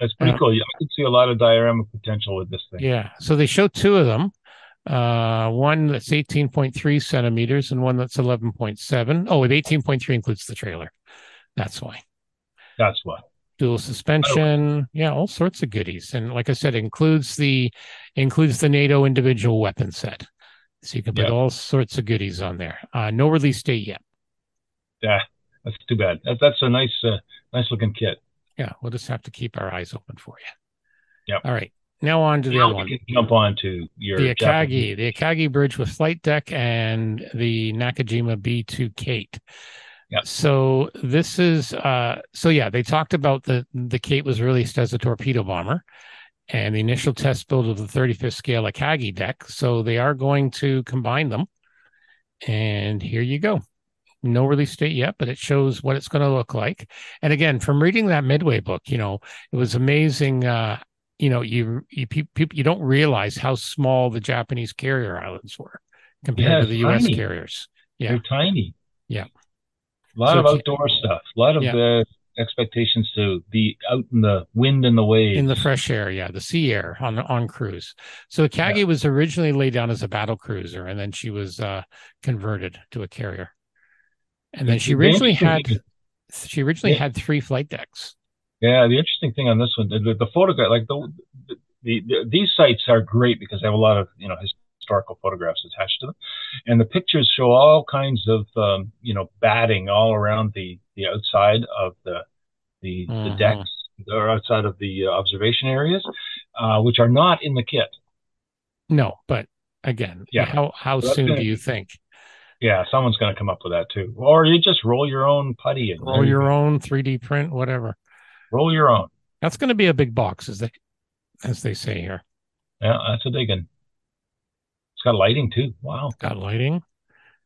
That's pretty Yeah. cool. I can see a lot of diorama potential with this thing. Yeah. So they show two of them. Uh, one that's 18.3 centimeters and one that's 11.7. Oh, with 18.3 includes the trailer. That's why. That's why. dual suspension yeah all sorts of goodies and like i said includes the includes the nato individual weapon set so you can put Yeah. all sorts of goodies on there uh no release date yet Yeah, that's too bad. That, that's a nice, uh, nice looking kit. yeah we'll just have to keep our eyes open for you Yep. all right now on to the Now other one jump on to your the Japanese- akagi the akagi bridge with flight deck and the nakajima b2 kate Yeah. so this is uh so yeah they talked about the the kate was released as a torpedo bomber and the initial test build of the 35th scale akagi deck so they are going to combine them and here you go no release date yet but it shows what it's going to look like and again from reading that midway book you know it was amazing uh you know you you people you don't realize how small the japanese carrier islands were compared Yeah, to the us tiny. carriers yeah They're tiny. Yeah. A lot So of outdoor stuff. A lot of Yeah. uh, expectations to be out in the wind and the waves. in the fresh air yeah the sea air on on cruise so akagi was originally laid down as a battle cruiser and then she was uh converted to a carrier and then she originally had she originally Yeah. had three flight decks Yeah, the interesting thing on this one, the, the photograph, like the, the, the these sites are great because they have a lot of you know historical photographs attached to them, and the pictures show all kinds of um, you know batting all around the the outside of the the, the Mhm. decks or outside of the uh, observation areas, uh, which are not in the kit. no but again Yeah. how how So soon gonna do you think Yeah, someone's going to come up with that too, or you just roll your own putty and roll your own 3d print whatever roll your own. that's going to be a big box as they as they say here Yeah, that's a big one. Got lighting too. Wow. got lighting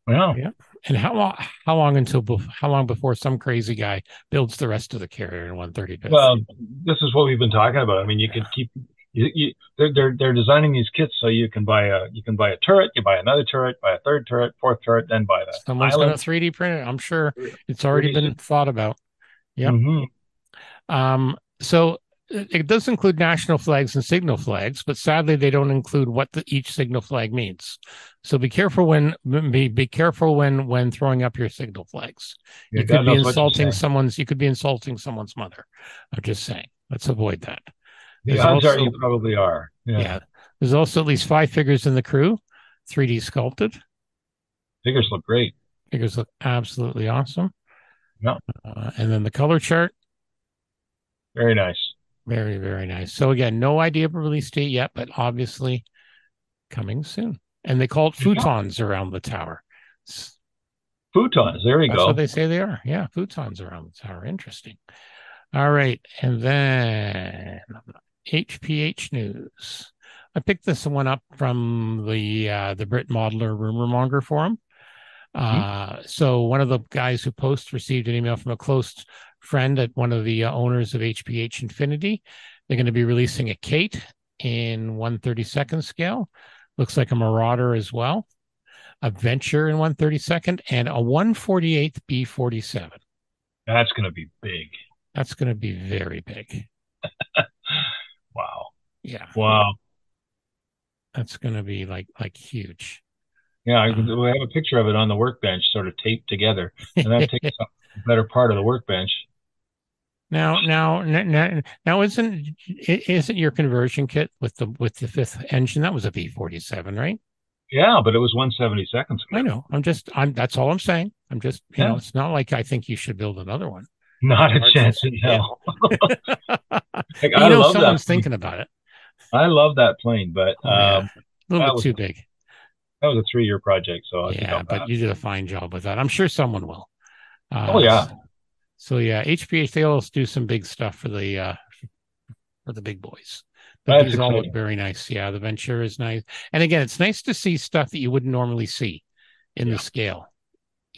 Yeah. Yeah. And how long? How long until? How long before some crazy guy builds the rest of the carrier in 135th? Well, this is what we've been talking about. I mean, you could keep. You, you, they're, they're they're designing these kits so you can buy a you can buy a turret, you buy another turret, buy a third turret, fourth turret, then buy that. someone's going to 3D print it. I'm sure it's already 3D been thought about. Yep. Mhm. Um, so it does include national flags and signal flags, but sadly they don't include what the, each signal flag means. So be careful when be be careful when when throwing up your signal flags. Yeah, you could be knows what you're insulting someone's. You could be insulting someone's mother. I'm just saying. Let's avoid that. The There's odds are also- you probably are. Yeah. Yeah. There's also at least five figures in the crew, 3D sculpted. Figures look great. Figures look absolutely awesome. Yeah. Uh, and then the color chart, Very nice. Very, very nice. So again, no idea of a release date yet, but obviously coming soon. And they call it Yeah. futons around the tower. Futons. There you That's go. what they say they are. Yeah, futons around the tower. Interesting. All right. And then HPH News. I picked this one up from the uh, the Brit Modeler Rumor Monger forum. Mm-hmm. Uh, so one of the guys who posts received an email from a close friend at one of the uh, owners of HPH Infinity. They're going to be releasing a Kate in 132nd scale. Looks like a Marauder as well. A Ventura in 132nd and a 148th B47. That's going to be big. That's going to be very big. wow. Yeah. Wow. That's going to be like like huge. Yeah, I, we have a picture of it on the workbench, sort of taped together, and that takes up better part of the workbench. Now, now, now, now, isn't isn't your conversion kit with the with the fifth engine that was a V forty seven, right? Yeah, but it was one seventy seconds. I know. I'm just. I'm. That's all I'm saying. I'm just. You yeah. know, it's not like I think you should build another one. Not a chance in hell. like, you I know, someone's thinking about it. I love that plane, but oh, um, a little bit was, too big. That was a three-year project, so yeah, but you did a fine job with that. I'm sure someone will. Uh, oh yeah. So, so, yeah, HPH they always do some big stuff for the uh for the big boys. But these all look very nice. Yeah, the Ventura is nice, and again, it's nice to see stuff that you wouldn't normally see in yeah. the scale.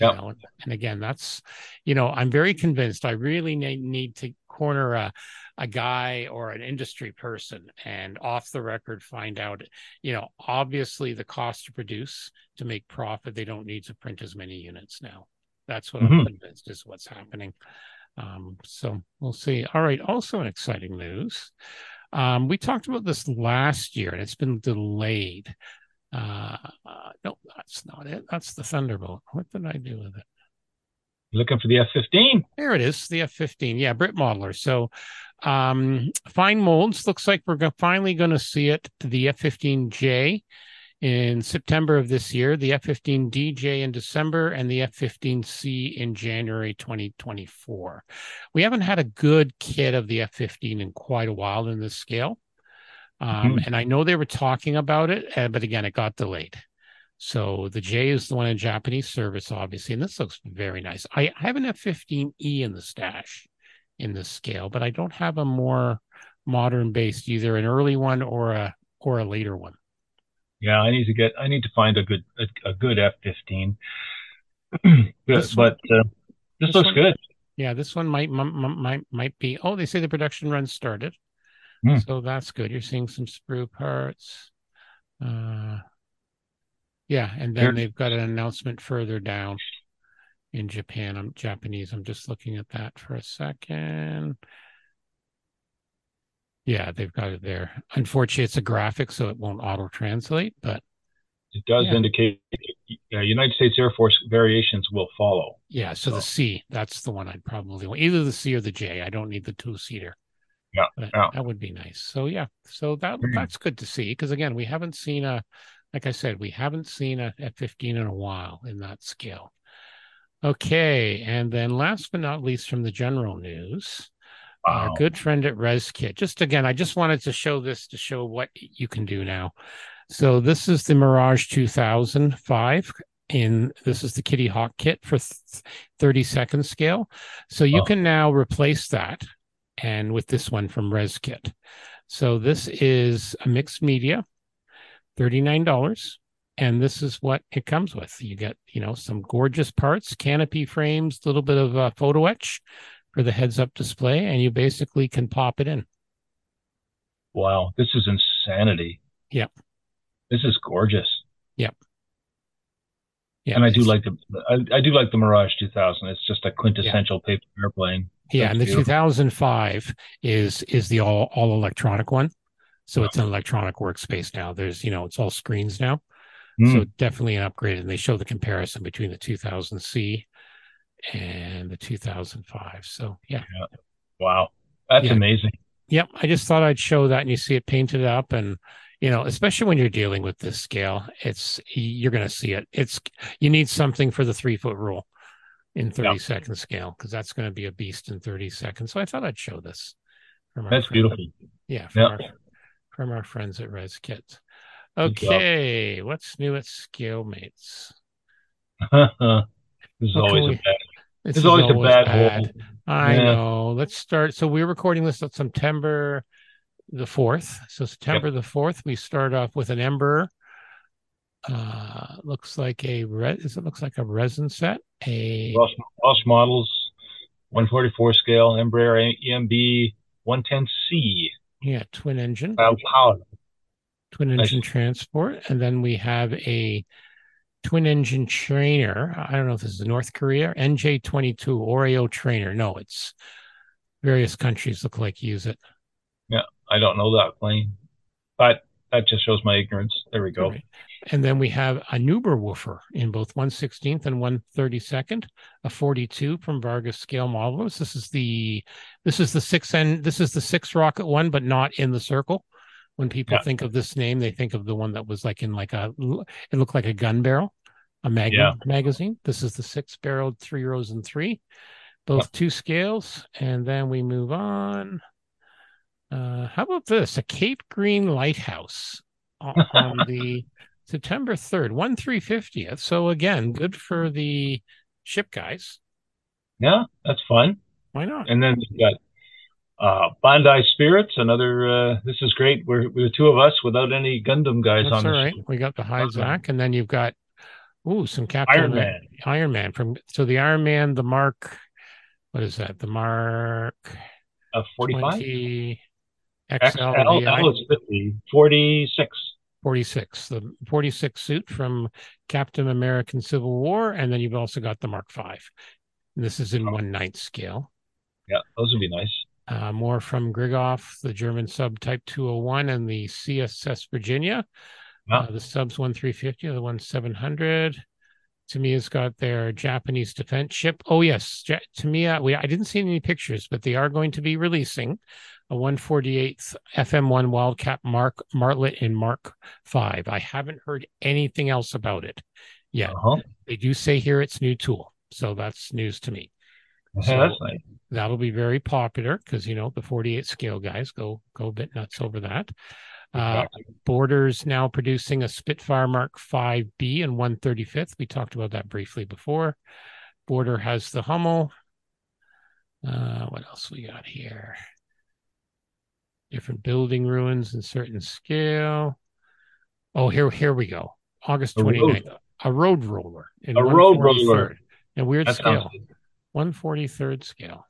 Yeah. Know? And again, that's you know, I'm very convinced. I really need, need to corner a a guy or an industry person and off the record find out you know obviously the cost to produce to make profit they don't need to print as many units now that's what mm-hmm. i'm convinced is what's happening um, so we'll see all right also in exciting news um, we talked about this last year and it's been delayed uh, uh, no that's not it that's the thunderbolt what did i do with it looking for the F15. There it is, the F15. Yeah, Brit Modeler. So um, fine molds. Looks like we're go- finally going to see it. The F15J in September of this year, the F15DJ in December, and the F15C in January 2024. We haven't had a good kit of the F15 in quite a while in this scale. Um, mm-hmm. And I know they were talking about it, uh, but again, it got delayed. So the J is the one in Japanese service, obviously, and this looks very nice. I have an F15E in the stash in this scale, but I don't have a more modern based, either an early one or a or a later one. Yeah, I need to get. I need to find a good a, a good F15. but but uh, this, this, looks one, good. Yeah, this one might might might be. Oh, they say the production run started, mm. so that's good. You're seeing some sprue parts. Uh, yeah, and then they've got an announcement further down in Japan. I'm Japanese. I'm just looking at that for a second. Yeah, they've got it there. Unfortunately, it's a graphic, so it won't auto translate, but it does yeah. indicate uh, United States Air Force variations will follow. Yeah, so, so, the C, that's the one I'd probably want. Either the C or the J. I don't need the two seater. Yeah, yeah, that would be nice. So yeah, so that mm-hmm. that's good to see because again, we haven't seen a like I said, we haven't seen a F15 in a while in that scale. Okay, and then last but not least from the general news, wow. our good friend at ResKit. Just again, I just wanted to show this to show what you can do now. So this is the Mirage 2005 in this is the Kitty Hawk kit for 30 second scale. So you oh. can now replace that and with this one from ResKit. So this is a mixed media $39 and this is what it comes with you get you know some gorgeous parts canopy frames a little bit of a photo etch for the heads up display and you basically can pop it in wow this is insanity yep this is gorgeous yep yeah, and I do like the I, I, do like the Mirage 2000. It's just a quintessential yeah. paper airplane. Yeah, and the beautiful. 2005 is is the all all electronic one. So it's an electronic workspace now. There's, you know, it's all screens now. Mm. So definitely an upgrade. And they show the comparison between the 2000C and the 2005. So yeah. yeah. Wow. That's yeah. amazing. Yep. I just thought I'd show that and you see it painted up and you know, especially when you're dealing with this scale, it's you're going to see it. It's you need something for the three foot rule in 30 yep. second scale because that's going to be a beast in 30 seconds. So I thought I'd show this. That's friend. beautiful. Yeah, from, yep. our, from our friends at ResKit. Okay, what's new at ScaleMates? this is always we, a bad. This is always, always, a bad, bad. I yeah. know. Let's start. So we're recording this on September the 4th. So September yep. the 4th, we start off with an Ember. Uh, looks like a red. It looks like a resin set. A Welsh, Welsh models, 144 scale Embraer EMB 110C. Yeah, twin engine. Power. Twin engine nice. transport, and then we have a twin engine trainer. I don't know if this is North Korea, NJ22 Orao trainer. No, it's various countries look like use it. Yeah, I don't know that plane, but that just shows my ignorance. There we go. Right. And then we have a Nebelwerfer in both 116th and 132nd, a 42 from Vargas scale models. This is the this is the six and this is the six rocket one, but not in the circle. When people yeah. think of this name, they think of the one that was like in like a it looked like a gun barrel, a mag- yeah. magazine. This is the six barreled three rows and three, both yeah. two scales. And then we move on. Uh, how about this? A Cape Green lighthouse on the September 3rd, 1 350th. So again, good for the ship guys. Yeah, that's fun. Why not? And then we've got uh, Bandai Spirits, another. Uh, this is great. We're, we're the two of us without any Gundam guys That's on. All right, we got the Hi-Zack, and then you've got ooh some Captain Iron Man. Iron Man from so the Iron Man, the Mark. What is that? The Mark. A forty-five. XL, XL that was 50, 46. 46, the 46 suit from Captain American Civil War, and then you've also got the Mark Five. This is in oh. one ninth scale. Yeah, those would be nice. Uh, more from Grigoff, the German sub Type 201, and the CSS Virginia. Yeah. Uh, the subs 1350, the one 700. Tamiya's got their Japanese defense ship. Oh yes, ja- Tamiya. We I didn't see any pictures, but they are going to be releasing a 148th FM1 Wildcat Mark Martlet in Mark Five. I haven't heard anything else about it yet. Uh-huh. They do say here it's new tool, so that's news to me. So that's nice. That'll be very popular because you know the 48 scale guys go go a bit nuts over that. Uh, Borders now producing a Spitfire Mark 5B and 135th. We talked about that briefly before. Border has the Hummel. Uh, what else we got here? Different building ruins in certain scale. Oh, here here we go. August 29th. A road, a road roller. a road roller. A weird that scale. 143rd scale.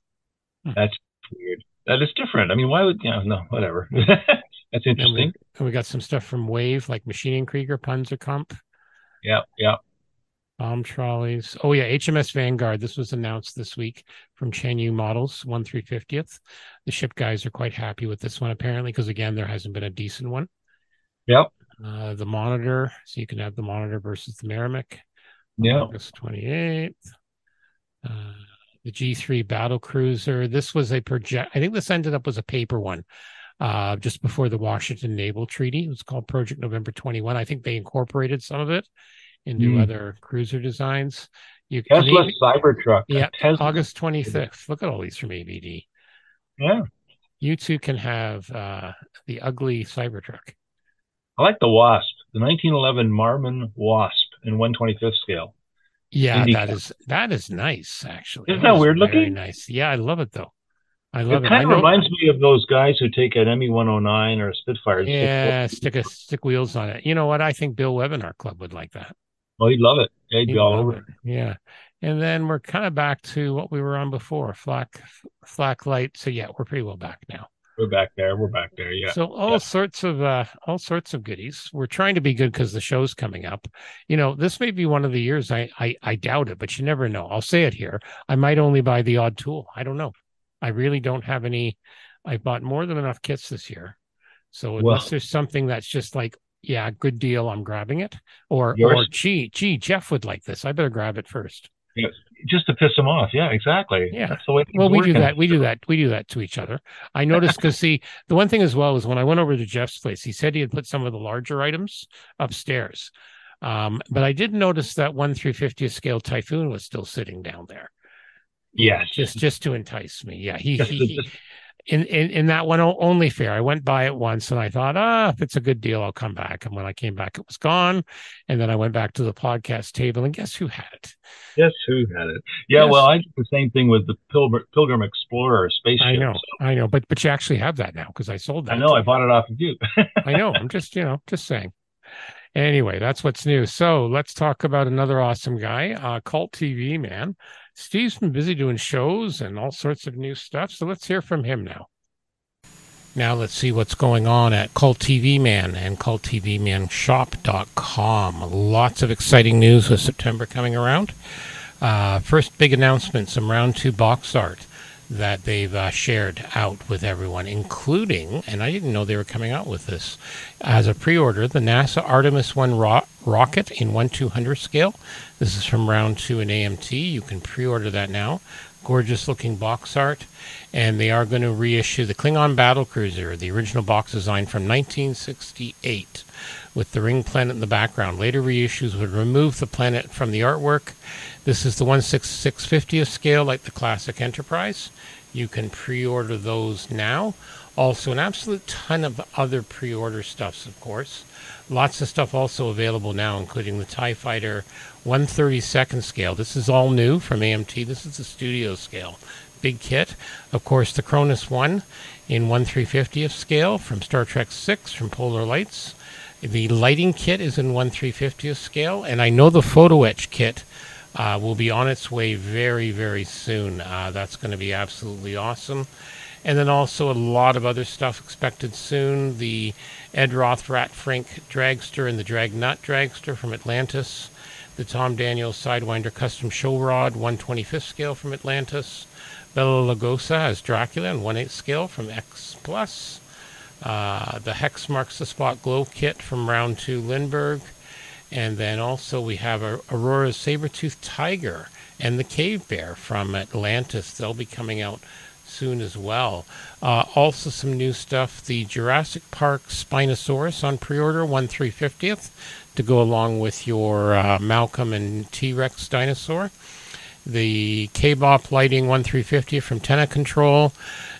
Hmm. That's weird. That is different. I mean, why would you know, no, whatever. That's interesting. And we, and we, got some stuff from Wave, like Maschinen Krieger, Panzerkampf. Yeah, yeah. Bomb trolleys. Oh yeah, HMS Vanguard. This was announced this week from Chanyu Models, one three fiftieth. The ship guys are quite happy with this one apparently, because again, there hasn't been a decent one. Yep. Uh, the monitor, so you can have the monitor versus the Merrimack. Yeah. August twenty eighth. Uh, the G3 battle cruiser. This was a project. I think this ended up was a paper one, uh, just before the Washington Naval Treaty. It was called Project November 21. I think they incorporated some of it into mm. other cruiser designs. You Tesla Cybertruck. Yeah, Tesla. August 25th. Look at all these from ABD. Yeah. You two can have uh, the ugly Cybertruck. I like the Wasp, the 1911 Marmon Wasp in 125th scale. Yeah, that is that is nice actually. Isn't that, that weird looking? Nice. Yeah, I love it though. I love it. It kind of reminds me of those guys who take an ME 109 or a Spitfire. Yeah, stick a stick wheels on it. You know what? I think Bill Webinar Club would like that. Oh, he'd love it. Yeah, he'd, he'd be all over it. Yeah. And then we're kind of back to what we were on before, flak flak light. So yeah, we're pretty well back now. We're back there. We're back there. Yeah. So all yeah. sorts of uh all sorts of goodies. We're trying to be good because the show's coming up. You know, this may be one of the years I, I I doubt it, but you never know. I'll say it here. I might only buy the odd tool. I don't know. I really don't have any. I bought more than enough kits this year. So unless well, there's something that's just like, yeah, good deal, I'm grabbing it. Or yours? or gee, gee, Geoff would like this. I better grab it first. Yeah, just to piss them off. Yeah, exactly. Yeah, that's the way. Well, we do that. We do that. We do that to each other. I noticed because see, the one thing as well is when I went over to Geoff's place, he said he had put some of the larger items upstairs. Um, but I did notice that one 350th scale Typhoon was still sitting down there. Yes, just just to entice me. Yeah, he, he, he in, in in that one only fair. I went by it once and I thought, ah, if it's a good deal, I'll come back. And when I came back, it was gone. And then I went back to the podcast table, and guess who had it? Guess who had it? Yeah, yes. well, I did the same thing with the Pilgrim, Pilgrim Explorer spaceship. I know, so. I know, but but you actually have that now because I sold that. I know, I bought it off of you. I know. I'm just you know just saying. Anyway, that's what's new. So let's talk about another awesome guy, uh, Cult TV man. Steve's been busy doing shows and all sorts of new stuff. So let's hear from him now. Now let's see what's going on at Cult TV Man and culttvmanshop.com. Lots of exciting news with September coming around. Uh, first big announcement, some round two box art that they've uh, shared out with everyone, including, and I didn't know they were coming out with this, as a pre order, the NASA Artemis 1 ro- rocket in 1 200 scale. This is from round two in AMT. You can pre order that now. Gorgeous looking box art. And they are going to reissue the Klingon battle cruiser, the original box design from 1968, with the ring planet in the background. Later reissues would remove the planet from the artwork. This is the 16650th scale, like the classic Enterprise. You can pre order those now. Also, an absolute ton of other pre order stuffs, of course. Lots of stuff also available now, including the TIE Fighter 132nd scale. This is all new from AMT. This is the studio scale. Big kit. Of course, the Kronos 1 in 1 350th scale from Star Trek 6 from Polar Lights. The lighting kit is in 1 350th scale, and I know the photo etch kit uh, will be on its way very, very soon. Uh, that's going to be absolutely awesome. And then also a lot of other stuff expected soon. The Ed Roth Rat Fink Dragster and the Drag Nut Dragster from Atlantis. The Tom Daniels Sidewinder Custom Show Rod 125th scale from Atlantis. Bela Lugosi as Dracula in 1 8 scale from X Plus. Uh, the Hex Marks the Spot Glow Kit from Round 2 Lindbergh. And then also we have Aurora's Saber-Toothed Tiger and the Cave Bear from Atlantis. They'll be coming out soon as well. Uh, also some new stuff. The Jurassic Park Spinosaurus on pre-order, 1 350th, to go along with your uh, Malcolm and T-Rex dinosaur. The K-Bop Lighting 1 350 from Tenna Control.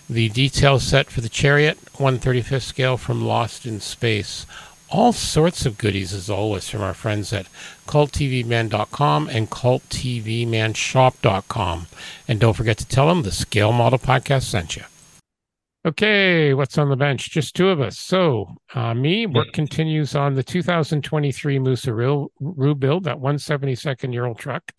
The detail set for the Chariot, 135th scale from Lost in Space all sorts of goodies as always from our friends at culttvman.com and culttvmanshop.com. And don't forget to tell them the Scale Model Podcast sent you. Okay, what's on the bench? Just two of us. So, uh, me, work continues on the 2023 Musaru build, that 172nd year old truck.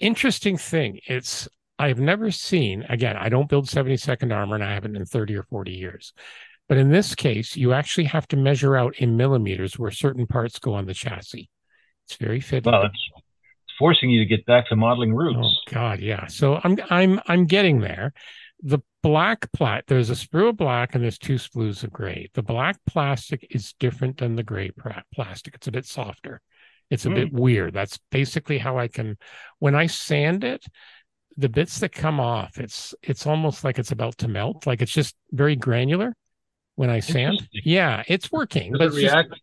Interesting thing, it's I've never seen, again, I don't build 72nd armor and I haven't in 30 or 40 years. But in this case, you actually have to measure out in millimeters where certain parts go on the chassis. It's very fitting. Well, it's forcing you to get back to modeling roots. Oh God, yeah. So I'm I'm I'm getting there. The black plat there's a sprue of black and there's two sprues of gray. The black plastic is different than the gray plastic. It's a bit softer. It's a mm. bit weird. That's basically how I can when I sand it, the bits that come off, it's it's almost like it's about to melt. Like it's just very granular when I sand. Yeah, it's working. Does but it react? Just,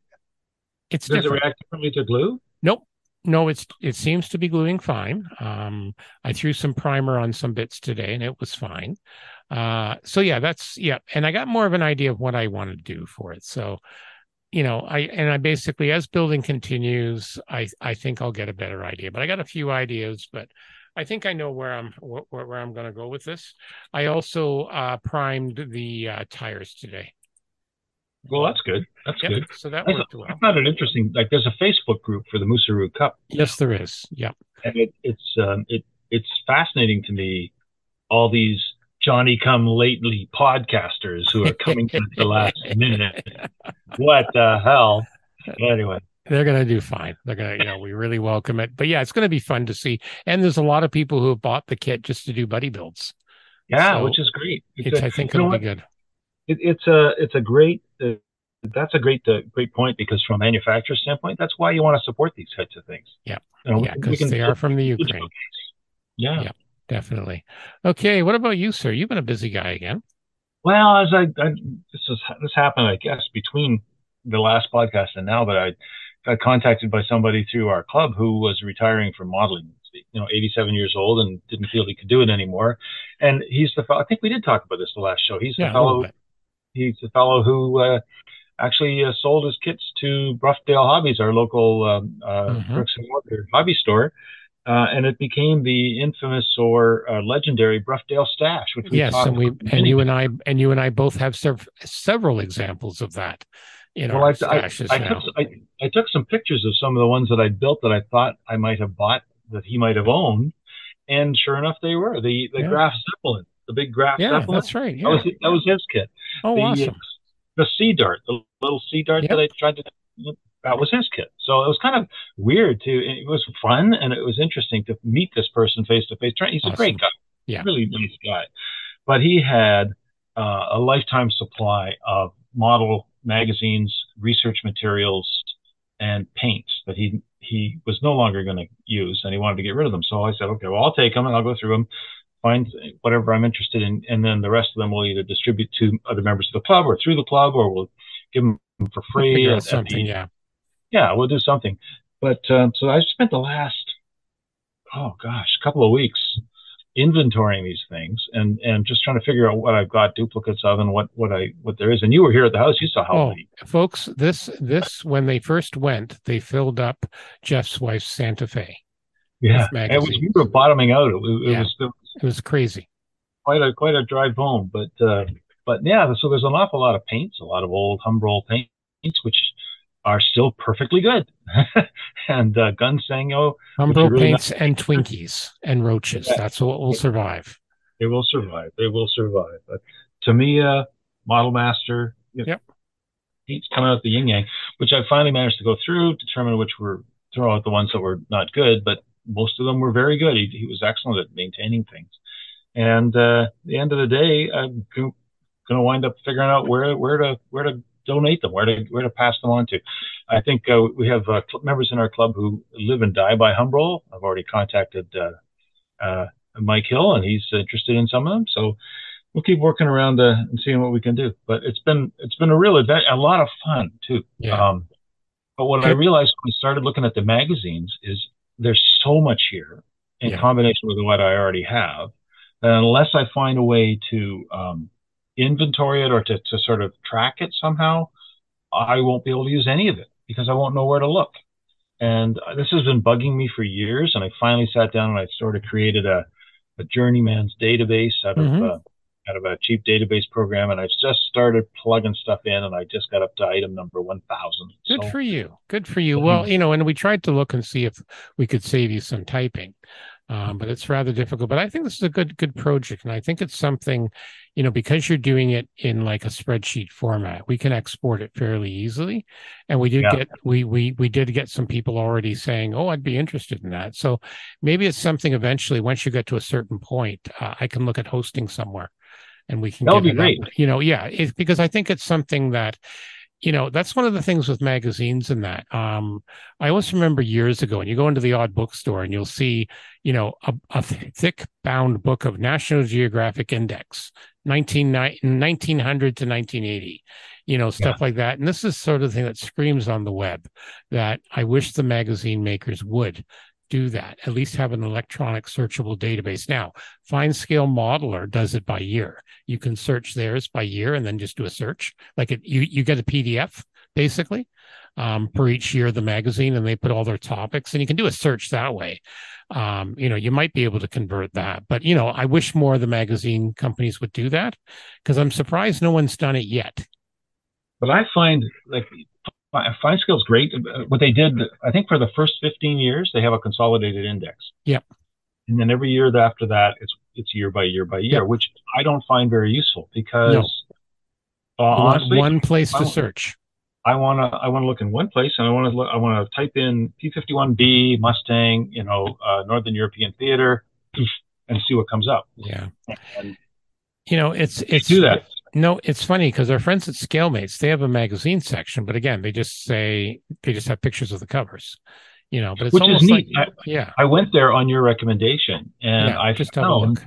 it's Does different. it react differently to glue? Nope. No, it's it seems to be gluing fine. Um, I threw some primer on some bits today, and it was fine. Uh, so yeah, that's yeah, and I got more of an idea of what I want to do for it. So, you know, I and I basically as building continues, I I think I'll get a better idea. But I got a few ideas, but I think I know where I'm where, where I'm going to go with this. I also uh, primed the uh, tires today. Well, that's good. That's yep. good. So that worked well. I found it interesting. Like, there's a Facebook group for the Musaru Cup. Yes, there is. Yeah, and it, it's um, it it's fascinating to me. All these Johnny Come Lately podcasters who are coming to the last minute. What the hell? Anyway, they're going to do fine. They're going to, you know, we really welcome it. But yeah, it's going to be fun to see. And there's a lot of people who have bought the kit just to do buddy builds. Yeah, so which is great. It's, it's a, I think it'll be good it, it's a it's a great that's a great uh, great point because from a manufacturer standpoint, that's why you want to support these types of things. Yeah, you know, yeah, because they are from the Ukraine. Yeah. yeah, definitely. Okay, what about you, sir? You've been a busy guy again. Well, as I, I this was this happened, I guess, between the last podcast and now that I got contacted by somebody through our club who was retiring from modeling you know 87 years old and didn't feel he could do it anymore. And he's the I think we did talk about this the last show. He's the Yeah, fellow. He's the fellow who uh, actually uh, sold his kits to Bruffdale Hobbies, our local um, uh, Mhm. bricks and mortar hobby store. Uh, and it became the infamous or uh, legendary Bruffdale Stash, which we Yes, and we and you and I and you and I both have sev- several examples of that in Well, I, I, I, took, I, took some pictures of some of the ones that I built that I thought I might have bought that he might have owned, and sure enough, they were the the Yeah. Graf Zeppelin, the big Graf yeah, Zeppelin. that's right. That Yeah. was that was his kit. oh, the, awesome. The Sea Dart, the little Sea Dart Yep. that I tried to. That was his kit. So it was kind of weird to. It was fun and it was interesting to meet this person face to face. He's a great guy. Yeah. Really nice guy. But he had uh, a lifetime supply of model magazines, research materials, and paints that he he was no longer going to use, and he wanted to get rid of them. So I said, okay, well, I'll take them and I'll go through them, find whatever I'm interested in, and then the rest of them we'll either distribute to other members of the club or through the club, or we'll give them for We'll free. at- out at the- Yeah. yeah, we'll do something. But um, so I spent the last, oh gosh, couple of weeks inventorying these things and and just trying to figure out what I've got duplicates of and what what I what there is. And you were here at the house, you saw how Oh, many. folks, this this when they first went, they filled up Geoff's wife's Santa Fe. Yeah, it was we were bottoming out. It, it Yeah. was it was crazy. quite a quite a drive home, but uh, but yeah, so there's an awful lot of paints, a lot of old Humbrol paints, which are still perfectly good, and uh, Gunze Sangyo Umbro really paints and Twinkies and roaches. Yeah. That's what will survive. They will survive. They will survive. But Tamiya, Model Master, you know, Yep. each coming out the yin yang, which I finally managed to go through, determine which were throw out the ones that were not good, but most of them were very good. He, he was excellent at maintaining things. And uh, at the end of the day, I'm going to wind up figuring out where where to where to donate them, where to where to pass them on to. I think uh, we have uh, members in our club who live and die by Humbrol. I've already contacted uh, uh, Mike Hill, and he's interested in some of them. So we'll keep working around uh, and seeing what we can do. But it's been it's been a real event, a lot of fun too. Yeah. Um, but what I realized when I started looking at the magazines is there's so much here in Yeah. combination with what I already have that unless I find a way to um, inventory it or to, to sort of track it somehow, I won't be able to use any of it because I won't know where to look. And this has been bugging me for years. And I finally sat down and I sort of created a, a journeyman's database out of Mhm. uh, out of a cheap database program, and I've just started plugging stuff in, and I just got up to item number one thousand. Good so, for you. Good for you. Mhm. Well, you know, and we tried to look and see if we could save you some typing, um, but it's rather difficult. But I think this is a good good project, and I think it's something, you know, because you're doing it in like a spreadsheet format, we can export it fairly easily. And we did Yeah. get we we we did get some people already saying, "Oh, I'd be interested in that." So maybe it's something eventually. Once you get to a certain point, uh, I can look at hosting somewhere, and we can. That would get be it up. great. You know, yeah, it's because I think it's something that you know that's one of the things with magazines and that um i always remember years ago and you go into the odd bookstore and you'll see you know a, a thick bound book of national geographic index 19, 1900 to 1980 you know stuff like that and this is sort of the thing that screams on the web that i wish the magazine makers would do that at least have an electronic searchable database. Now fine scale modeler does it by year. You can search theirs by year and then just do a search. Like it you you get a pdf basically um, each year of the magazine and they put all their topics and you can do a search that way. Um, you know you might be able to convert that but you know i wish more of the magazine companies would do that because i'm surprised no one's done it yet. But I find like Fine Scale's great. Uh, What they did, I think, for the first 15 years, they have a consolidated index. Yep. And then every year after that, it's it's year by year by year, Yep. which I don't find very useful because uh, honestly, one place to search I want to I want to look in one place, and I want to look, I want to type in P51B Mustang, you know, uh, Northern European Theater, and see what comes up. yeah And you know it's it's do that. No, it's funny because our friends at Scalemates, they have a magazine section, but again, they just say they just have pictures of the covers, you know. But it's Which almost like, neat. yeah, I went there on your recommendation, and yeah, I just found look.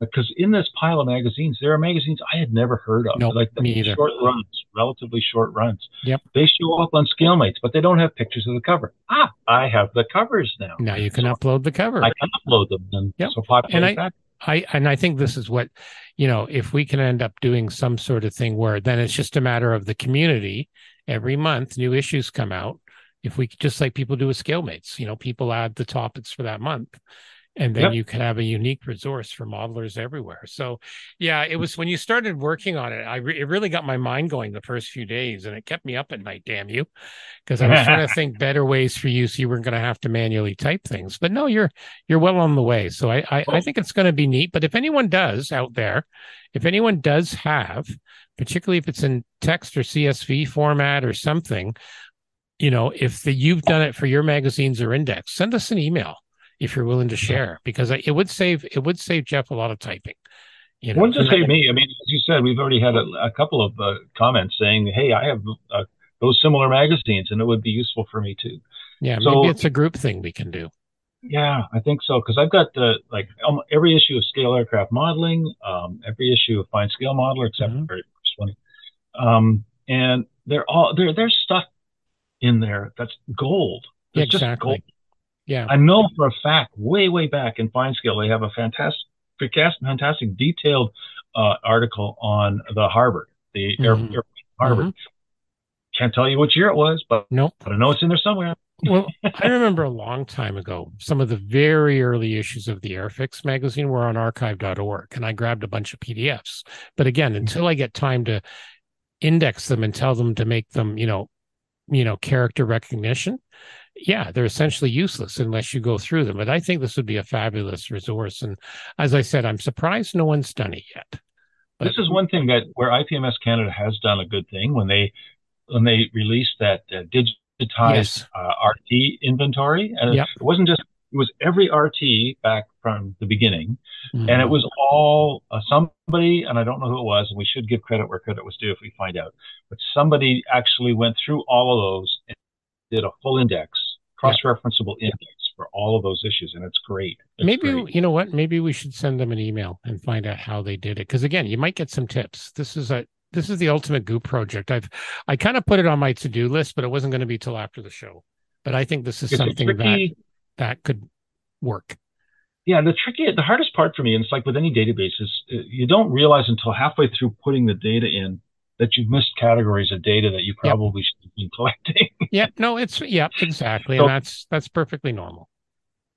because in this pile of magazines, there are magazines I had never heard of. Nope, like me either. short runs, relatively short runs. Yep. They show up on ScaleMates, but they don't have pictures of the cover. Ah, I have the covers now. Now you can so upload the cover. I can upload them. And yep. so and I, I and I think this is what, you know, if we can end up doing some sort of thing where then it's just a matter of the community every month, new issues come out. If we just like people do with ScaleMates, you know, people add the topics for that month and then yep. you could have a unique resource for modelers everywhere. So yeah it mm. was when you started working on it i re- it really got my mind going the first few days and it kept me up at night damn you because i was trying to think better ways for you so you weren't going to have to manually type things. But no you're you're well on the way. So i i, I think it's going to be neat. But if anyone does out there if anyone does have particularly if it's in text or csv format or something you know if the, you've done it for your magazines or index send us an email if you're willing to share because it would save it would save Geoff a lot of typing. You know, wouldn't just save me. I mean, as you said, we've already had a, a couple of uh, comments saying, "Hey, I have uh, those similar magazines, and it would be useful for me too." Yeah, so, maybe it's a group thing we can do. Yeah, I think so because I've got the like um, every issue of Scale Aircraft Modeling, um, every issue of Fine Scale Modeler except mm-hmm. the very first one, um, and they're all there. There's stuff in there that's gold. It's exactly. Gold. Yeah. I know for a fact, way, way back in Fine Scale, they have a fantastic, fantastic detailed uh, article on the Harvard, the mm-hmm. Air, Harvard. Mm-hmm. Can't tell you which year it was, but nope. but I know it's in there somewhere. well, I remember a long time ago, some of the very early issues of the Airfix magazine were on archive.org, and I grabbed a bunch of PDFs. But again, mm-hmm. until I get time to index them and tell them to make them, you know, you know, character recognition, yeah, they're essentially useless unless you go through them. But I think this would be a fabulous resource. And as I said, I'm surprised no one's done it yet. But, this is one thing that where IPMS Canada has done a good thing when they when they released that uh, digitized yes. uh, RT inventory, and yep. it wasn't just it was every RT back from the beginning, mm-hmm. and it was all uh, somebody, and I don't know who it was, and we should give credit where credit was due if we find out, but somebody actually went through all of those and did a full index cross-referenceable yeah. index for all of those issues, and it's great. It's maybe great. you know what? Maybe we should send them an email and find out how they did it. Because again, you might get some tips. This is a this is the ultimate goop project. I've I kind of put it on my to do list, but it wasn't going to be till after the show. But I think this is it's something tricky, that that could work. Yeah, the tricky, the hardest part for me, and it's like with any database, is uh, you don't realize until halfway through putting the data in that you've missed categories of data that you probably yep. should been collecting. yeah, no, it's yeah, exactly, so, and that's that's perfectly normal.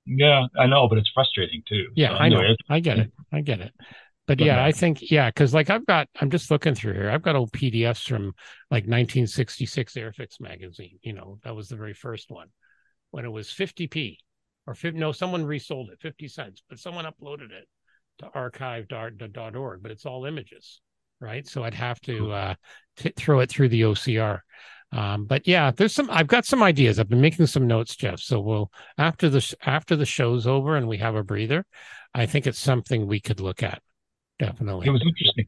Yeah, I know, but it's frustrating too. Yeah, so I know. I get it. I get it. But, but yeah, no. I think yeah, because like I've got, I'm just looking through here. I've got old PDFs from like 1966 Airfix magazine. You know, that was the very first one when it was 50p or 50, no, someone resold it 50 cents, but someone uploaded it to archive.org. But it's all images right? So I'd have to uh, t- throw it through the OCR. Um, but yeah, there's some. I've got some ideas. I've been making some notes, Geoff. So we'll after the after the show's over and we have a breather, I think it's something we could look at. Definitely, it was interesting.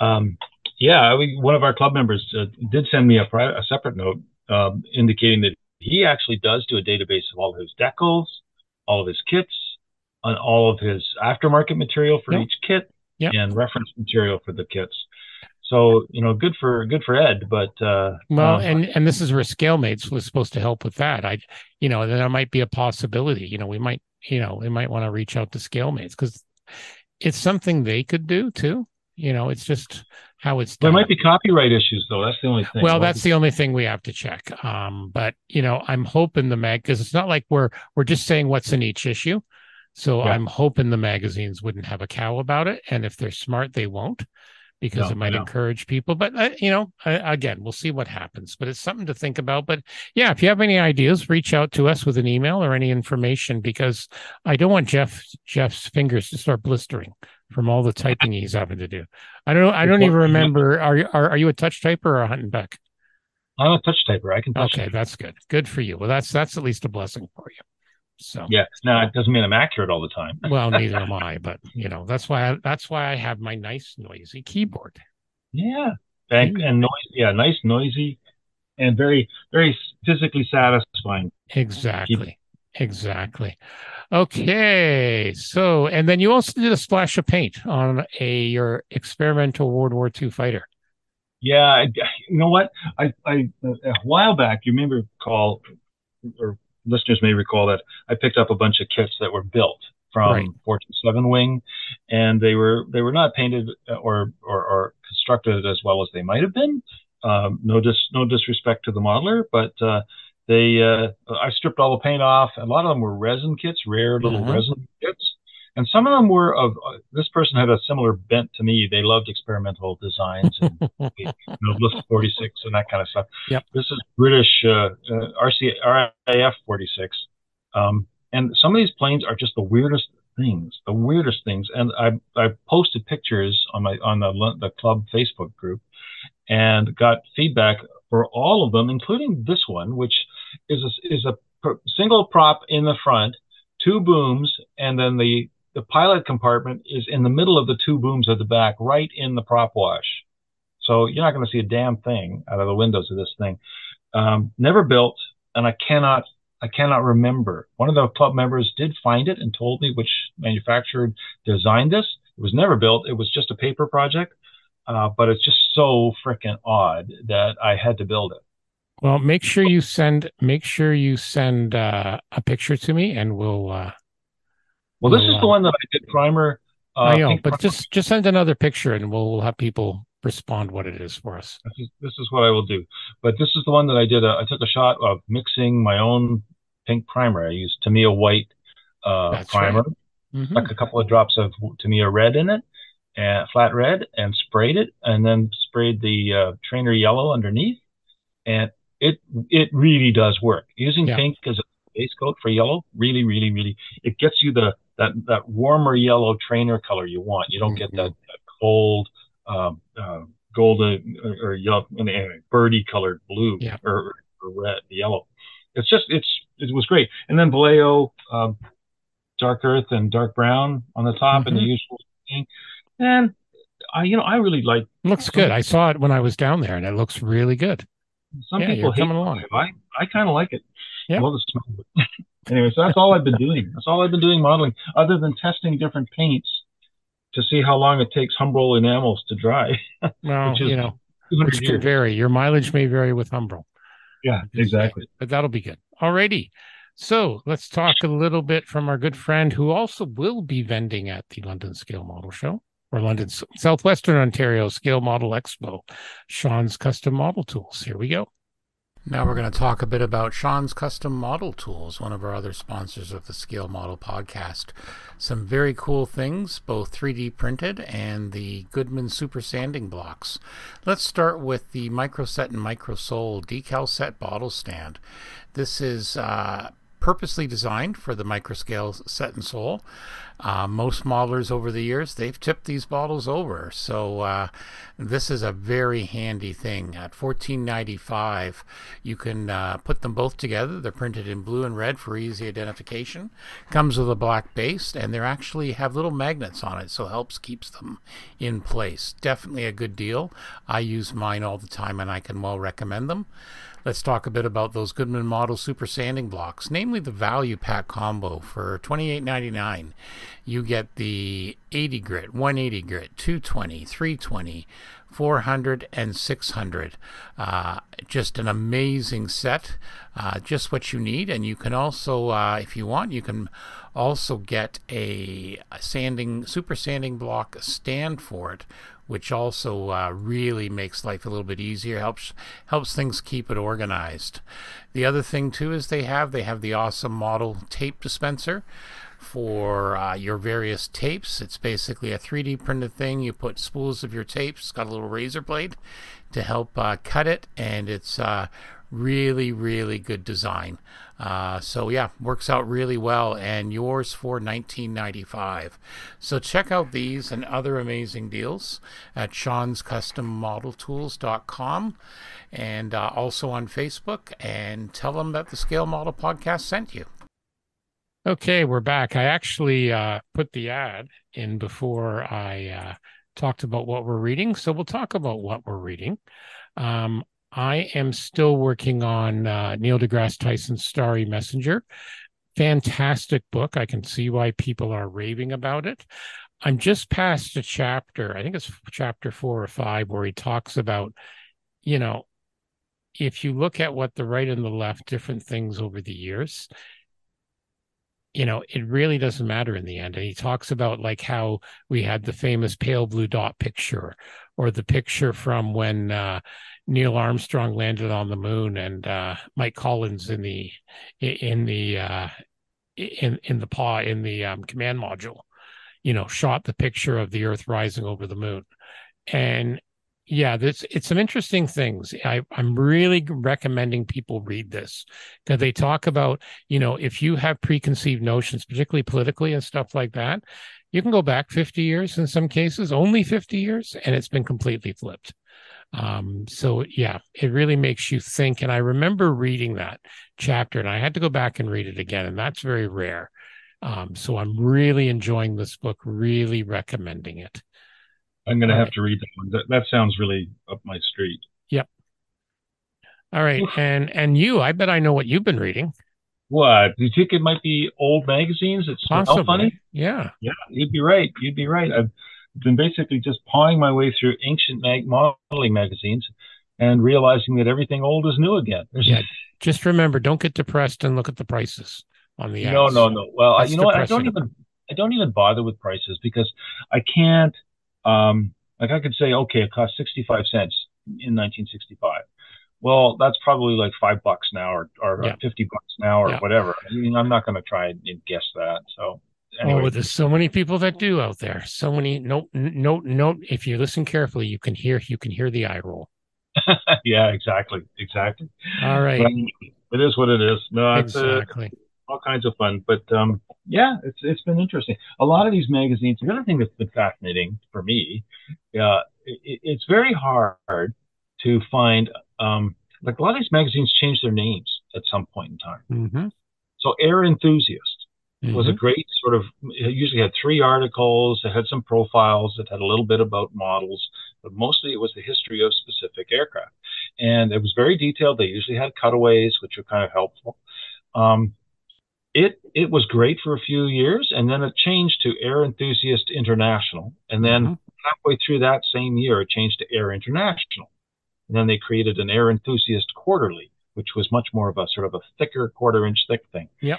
Um, yeah, we, one of our club members uh, did send me a, a separate note um, indicating that he actually does do a database of all of his decals, all of his kits, and all of his aftermarket material for yep. each kit, yep. and reference material for the kits. So you know, good for good for Ed, but uh, well, um, and and this is where ScaleMates was supposed to help with that. I, you know, there might be a possibility. You know, we might, you know, we might want to reach out to ScaleMates because it's something they could do too. You know, it's just how it's done. There might be copyright issues though. That's the only thing. Well, that's the only thing we have to check. Um, but you know, I'm hoping the mag because it's not like we're we're just saying what's in each issue. So yeah. I'm hoping the magazines wouldn't have a cow about it, and if they're smart, they won't because no, it might no. encourage people. But uh, you know, uh, again, we'll see what happens. But it's something to think about. But yeah, if you have any ideas, reach out to us with an email or any information because I don't want Geoff Geoff's fingers to start blistering from all the typing he's having to do. I don't know. I don't even remember. Are you are, are you a touch typer or a hunting back? I'm a touch typer. I can. okay, it. that's good. Good for you. Well, that's that's at least a blessing for you. So yeah, now it doesn't mean I'm accurate all the time. well, neither am I, but you know that's why I, that's why I have my nice noisy keyboard. Yeah, and, and noise, yeah, nice noisy, and very very physically satisfying. Exactly, keyboard. Exactly. Okay. So, and then you also did a splash of paint on a your experimental World War II fighter. Yeah, I, you know what? I, I a while back, you remember call or listeners may recall that I picked up a bunch of kits that were built from right. Fortune Seven Wing, and they were they were not painted or, or, or constructed as well as they might have been. Um, no dis no disrespect to the modeler, but uh, they uh, I stripped all the paint off. A lot of them were resin kits, rare little mm-hmm. resin kits, and some of them were of. Uh, this person had a similar bent to me. They loved experimental designs and you know, 46 and that kind of stuff. Yep. This is British uh, uh RC RAF 46, um, and some of these planes are just the weirdest things, the weirdest things. And I I posted pictures on my on the the club Facebook group, and got feedback for all of them, including this one, which is a, is a single prop in the front, two booms, and then the the pilot compartment is in the middle of the two booms at the back, right in the prop wash. So you're not going to see a damn thing out of the windows of this thing. Um, never built, and I cannot I cannot remember. One of the club members did find it and told me which manufacturer designed this. It was never built. It was just a paper project, uh, but it's just so freaking odd that I had to build it. Well, make sure you send make sure you send uh, a picture to me, and we'll. Uh, well, this we'll, is the uh, one that I did primer. Uh, I know, but primer. just just send another picture, and we'll, we'll have people respond what it is for us. This is, this is what I will do. But this is the one that I did. A, I took a shot of mixing my own pink primer. I used Tamiya white uh, primer, right. mm-hmm. like a couple of drops of Tamiya red in it, and flat red, and sprayed it, and then sprayed the uh, trainer yellow underneath, and it it really does work. Using yeah. pink as a base coat for yellow, really, really, really, it gets you the that that warmer yellow trainer color you want. You don't mm-hmm. get that, that cold um, uh, golden or, or yellow, birdie colored blue yeah. or, or, red, yellow. It's just it's it was great. And then Vallejo, um, dark earth and dark brown on the top, mm-hmm. and the mm-hmm. usual thing. And I, you know, I really like. Looks good. I saw it when I was down there, and it looks really good. Some yeah, people hate coming along. I, I kind of like it. Yeah. Well, anyway, so that's all I've been doing. That's all I've been doing modeling, other than testing different paints to see how long it takes Humbrol enamels to dry. Well, you know, which could vary. Your mileage may vary with Humbrol. Yeah, exactly. But that'll be good. Alrighty. So let's talk a little bit from our good friend who also will be vending at the London Scale Model Show or London, Southwestern Ontario Scale Model Expo, Sean's Custom Model Tools. Here we go. Now we're going to talk a bit about Sean's Custom Model Tools, one of our other sponsors of the Scale Model podcast. Some very cool things, both 3D printed and the Goodman Super Sanding blocks. Let's start with the Microset and Micro Sol decal set bottle stand. This is uh, purposely designed for the microscale set and Sol. Uh, most modelers over the years they've tipped these bottles over, so uh, this is a very handy thing. At $14.95, you can uh, put them both together. They're printed in blue and red for easy identification. Comes with a black base, and they actually have little magnets on it, so helps keeps them in place. Definitely a good deal. I use mine all the time, and I can well recommend them. Let's talk a bit about those Goodman Model Super Sanding Blocks, namely the Value Pack Combo for $28.99. You get the 80 grit, 180 grit, 220, 320, 400, and 600. Uh, just an amazing set, uh, just what you need. And you can also, uh, if you want, you can also get a, a sanding, super sanding block stand for it which also uh, really makes life a little bit easier helps helps things keep it organized. The other thing too is they have they have the awesome model tape dispenser for uh, your various tapes. It's basically a 3d printed thing. You put spools of your tapes it's got a little razor blade to help uh, cut it and it's uh, really really good design uh, so yeah works out really well and yours for 1995 so check out these and other amazing deals at sean's custom model tools.com and uh, also on facebook and tell them that the scale model podcast sent you. Okay we're back. I actually uh, put the ad in before i uh, talked about what we're reading so we'll talk about what we're reading. Um, I am still working on uh, Neil deGrasse Tyson's Starry Messenger. fantastic book. I can see why people are raving about it. I'm just past a chapter, I think it's chapter four or five, where he talks about, you know, if you look at what the right and the left, different things over the years, you know, it really doesn't matter in the end. And he talks about like how we had the famous pale blue dot picture or the picture from when uh, Neil Armstrong landed on the moon and uh, Mike Collins in the in the uh, in in the paw in the um, command module, you know, shot the picture of the Earth rising over the moon. And yeah, this it's some interesting things. I, I'm really recommending people read this because they talk about, you know, if you have preconceived notions, particularly politically and stuff like that, you can go back 50 years in some cases, only 50 years, and it's been completely flipped. Um, so yeah, it really makes you think. And I remember reading that chapter, and I had to go back and read it again, and that's very rare. Um, so I'm really enjoying this book, really recommending it. I'm going to have to read that one. That, that sounds really up my street. Yep. All right, and and you, I bet I know what you've been reading. What? Do you think it might be old magazines that smell funny? Yeah. Yeah, you'd be right. You'd be right. I've been basically just pawing my way through ancient mag- modeling magazines and realizing that everything old is new again. Yeah. Just remember, don't get depressed and look at the prices on the ads. No, no, no. Well, That's you know what? I don't even I don't even bother with prices because I can't um, like I could say, okay, it cost 65 cents in 1965. Well, that's probably like five bucks now or, or yeah. 50 bucks now or yeah. whatever. I mean, I'm not going to try and guess that. So, anyway. Oh, there's so many people that do out there. So many. Note, note, note. If you listen carefully, you can hear, you can hear the eye roll. yeah, exactly. Exactly. All right. But it is what it is. No, exactly. All kinds of fun. But um, yeah, it's it's been interesting. A lot of these magazines. The other thing that's been fascinating for me, uh, it, it's very hard to find. Um, like a lot of these magazines change their names at some point in time. Mm-hmm. So Air Enthusiast mm-hmm. was a mm-hmm. great sort of. It usually had three articles. It had some profiles. It had a little bit about models, but mostly it was the history of specific aircraft, and it was very detailed. They usually had cutaways, which were kind of helpful. Um, it it was great for a few years, and then it changed to Air Enthusiast International, and then mm-hmm. halfway through that same year, it changed to Air International, and then they created an Air Enthusiast Quarterly, which was much more of a sort of a thicker quarter inch thick thing. Yep.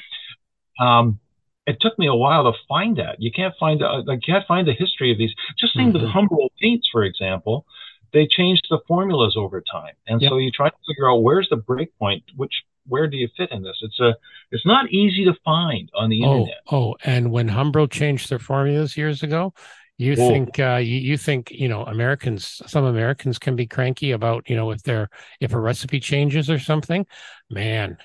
Um, it took me a while to find that. You can't find uh, like you can't find the history of these. Just think mm-hmm. with Humbrol paints, for example, they changed the formulas over time, and yep. so you try to figure out where's the break point, which where do you fit in this? It's a it's not easy to find on the oh, internet. Oh, and when Humbrol changed their formulas years ago, you oh. think uh, you, you think you know Americans some Americans can be cranky about you know if they're if a recipe changes or something, man,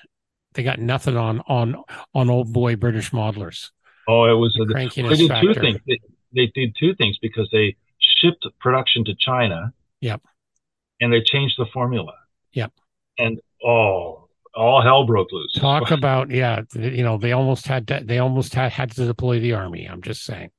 they got nothing on on on old boy British modelers. Oh, it was the a, crankiness they did factor. two things. They, they did two things because they shipped production to China. Yep. And they changed the formula. Yep. And oh, all hell broke loose. Talk about yeah, you know they almost had to, they almost had had to deploy the army. I'm just saying.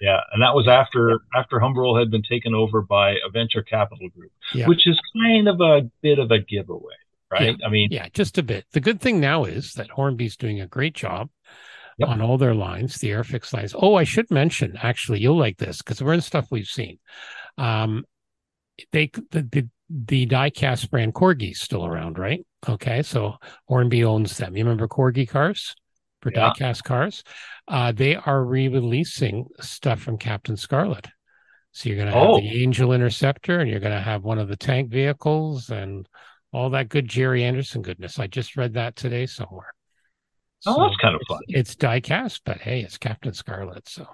Yeah, and that was after after Humbrol had been taken over by a venture capital group, yeah. which is kind of a bit of a giveaway, right? Yeah. I mean, yeah, just a bit. The good thing now is that Hornby's doing a great job yep. on all their lines, the Airfix lines. Oh, I should mention actually, you'll like this because we're in stuff we've seen. Um, they the, the the diecast brand Corgi's still around, right? Okay, so Hornby owns them. You remember Corgi cars for yeah. diecast cars? Uh, they are re-releasing stuff from Captain Scarlet. So you're going to have oh. the Angel Interceptor, and you're going to have one of the tank vehicles, and all that good Gerry Anderson goodness. I just read that today somewhere. Oh, so that's kind of fun. It's, it's diecast, but hey, it's Captain Scarlet. So,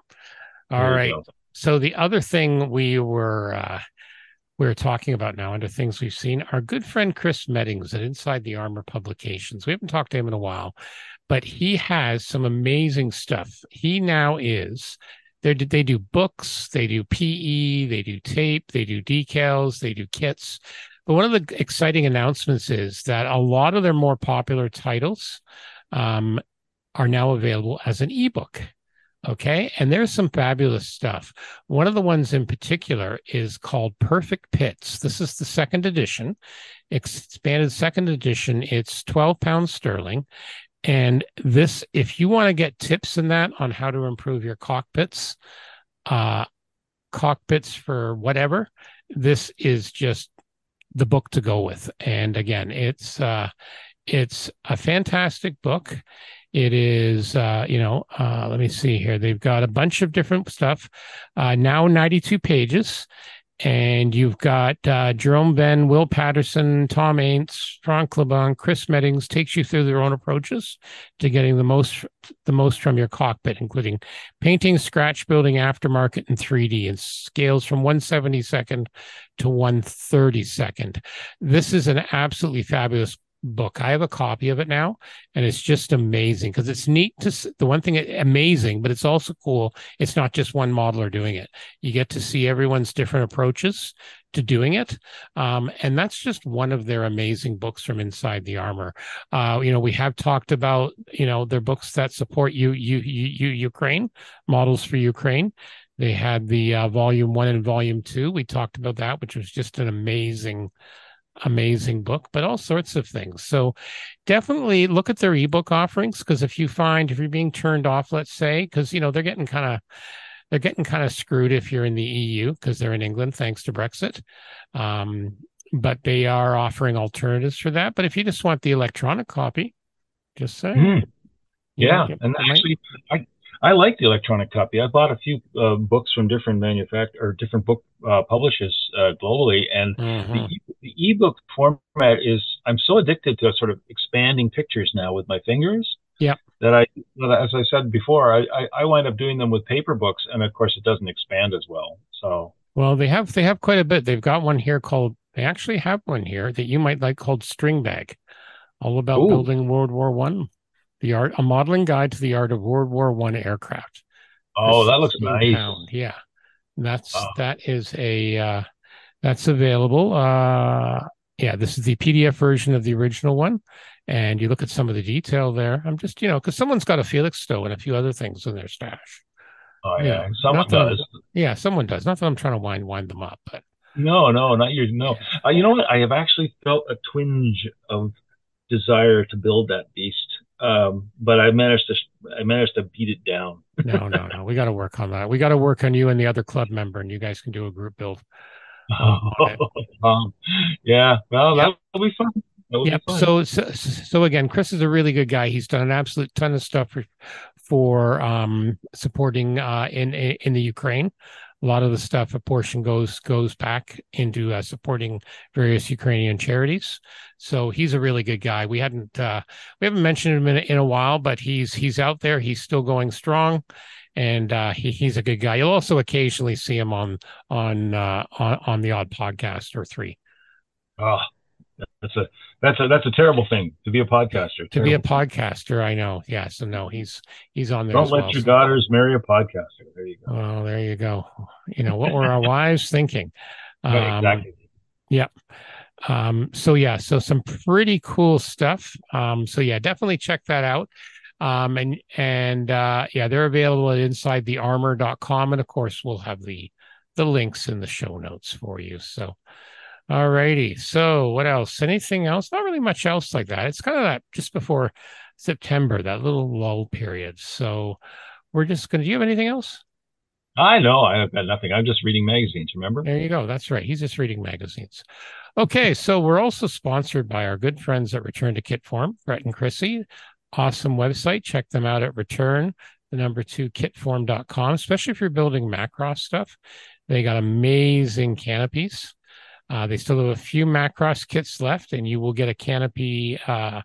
all right. So the other thing we were uh, we're talking about now under things we've seen. Our good friend Chris Meddings at Inside the Armor Publications. We haven't talked to him in a while, but he has some amazing stuff. He now is they they do books, they do PE, they do tape, they do decals, they do kits. But one of the exciting announcements is that a lot of their more popular titles um, are now available as an ebook. Okay. And there's some fabulous stuff. One of the ones in particular is called Perfect Pits. This is the second edition, expanded second edition. It's 12 pounds sterling. And this, if you want to get tips in that on how to improve your cockpits, uh, cockpits for whatever, this is just the book to go with. And again, it's uh, it's a fantastic book. It is, uh, you know, uh, let me see here. They've got a bunch of different stuff. Uh, now 92 pages. And you've got uh, Jerome Ben, Will Patterson, Tom Aints, Frank LeBon, Chris Meddings takes you through their own approaches to getting the most the most from your cockpit, including painting, scratch building, aftermarket, and 3D, and scales from 172nd to 132nd. This is an absolutely fabulous book. I have a copy of it now, and it's just amazing because it's neat to the one thing amazing, but it's also cool. It's not just one modeler doing it. You get to see everyone's different approaches to doing it, um, and that's just one of their amazing books from inside the armor. Uh, you know, we have talked about you know their books that support you, you, you, you Ukraine models for Ukraine. They had the uh, volume one and volume two. We talked about that, which was just an amazing amazing book, but all sorts of things. So definitely look at their ebook offerings because if you find if you're being turned off, let's say, because you know they're getting kind of they're getting kind of screwed if you're in the EU because they're in England thanks to Brexit. Um, but they are offering alternatives for that. But if you just want the electronic copy, just say. Mm. Yeah, and actually, I I like the electronic copy. I bought a few uh, books from different manufacturers or different book uh, publishers uh, globally, and mm-hmm. the, the ebook format is. I'm so addicted to sort of expanding pictures now with my fingers. Yeah. That I, as I said before, I, I, I wind up doing them with paper books, and of course, it doesn't expand as well. So. Well, they have they have quite a bit. They've got one here called. They actually have one here that you might like called String Bag, all about Ooh. building World War One the art a modeling guide to the art of World War One aircraft. Oh, that looks nice. Pound. Yeah, that's that is a uh, that's available. Uh, yeah, this is the PDF version of the original one, and you look at some of the detail there. I'm just you know because someone's got a Felixstowe and a few other things in their stash. Oh yeah, yeah. someone does. Yeah, someone does. Not that I'm trying to wind wind them up, but no, no, not you. No, yeah. uh, you know what? I have actually felt a twinge of desire to build that beast um, but I managed to I managed to beat it down. no, no, no. We got to work on that. We got to work on you and the other club member, and you guys can do a group build. um, yeah, well, yep. that'll be fun. Yeah. So, so, so again, Chris is a really good guy. He's done an absolute ton of stuff for, for um, supporting uh, in in the Ukraine a lot of the stuff a portion goes goes back into uh, supporting various Ukrainian charities. So he's a really good guy. We hadn't uh, we haven't mentioned him in, in a while, but he's he's out there. He's still going strong, and uh, he, he's a good guy. You'll also occasionally see him on on uh, on, on the odd podcast or three. Oh, that's a that's a that's a terrible thing to be a podcaster. To be a podcaster, I know. Yeah. So no, he's he's on there. Don't let well, your so. daughters marry a podcaster. There you go. Well, there you go. You know what were our wives thinking? Um, exactly. Yep. Um, so yeah, so some pretty cool stuff. Um, so yeah, definitely check that out. Um, and and uh, yeah, they're available at insidethearmor.com, and of course, we'll have the the links in the show notes for you. So all righty. So, what else? Anything else? Not really much else like that. It's kind of that just before September, that little lull period. So, we're just going to. Do you have anything else? I know. I have got nothing. I'm just reading magazines, remember? There you go. That's right. He's just reading magazines. Okay. So, we're also sponsored by our good friends at Return to Kit Form, Brett and Chrissy. Awesome website. Check them out at return, the number two, kitform.com, especially if you're building Macross stuff. They got amazing canopies uh, they still have a few Macross kits left, and you will get a canopy uh,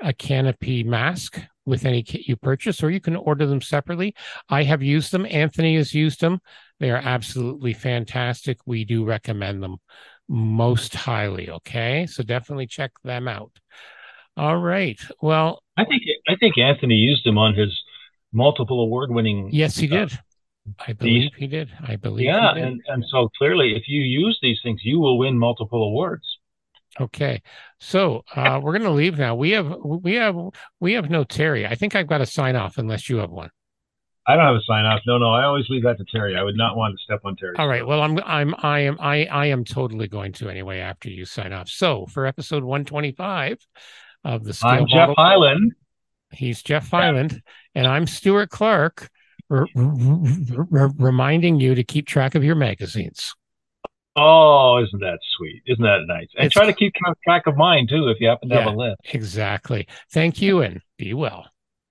a canopy mask with any kit you purchase, or you can order them separately. I have used them. Anthony has used them. They are absolutely fantastic. We do recommend them most highly. Okay, so definitely check them out. All right. Well, I think I think Anthony used them on his multiple award winning. Yes, he did. I believe these, he did. I believe. Yeah, and and so clearly, if you use these things, you will win multiple awards. Okay, so uh, we're going to leave now. We have we have we have no Terry. I think I've got to sign off unless you have one. I don't have a sign off. No, no, I always leave that to Terry. I would not want to step on Terry. All right. Well, I'm I'm I am I I am totally going to anyway after you sign off. So for episode 125 of the Scale I'm Geoff Highland. He's Geoff Fyland, and I'm Stuart Clark, r- r- r- reminding you to keep track of your magazines. Oh, isn't that sweet? Isn't that nice? And It's- try to keep track of mine too if you happen to have a list. Exactly. Thank you, and be well.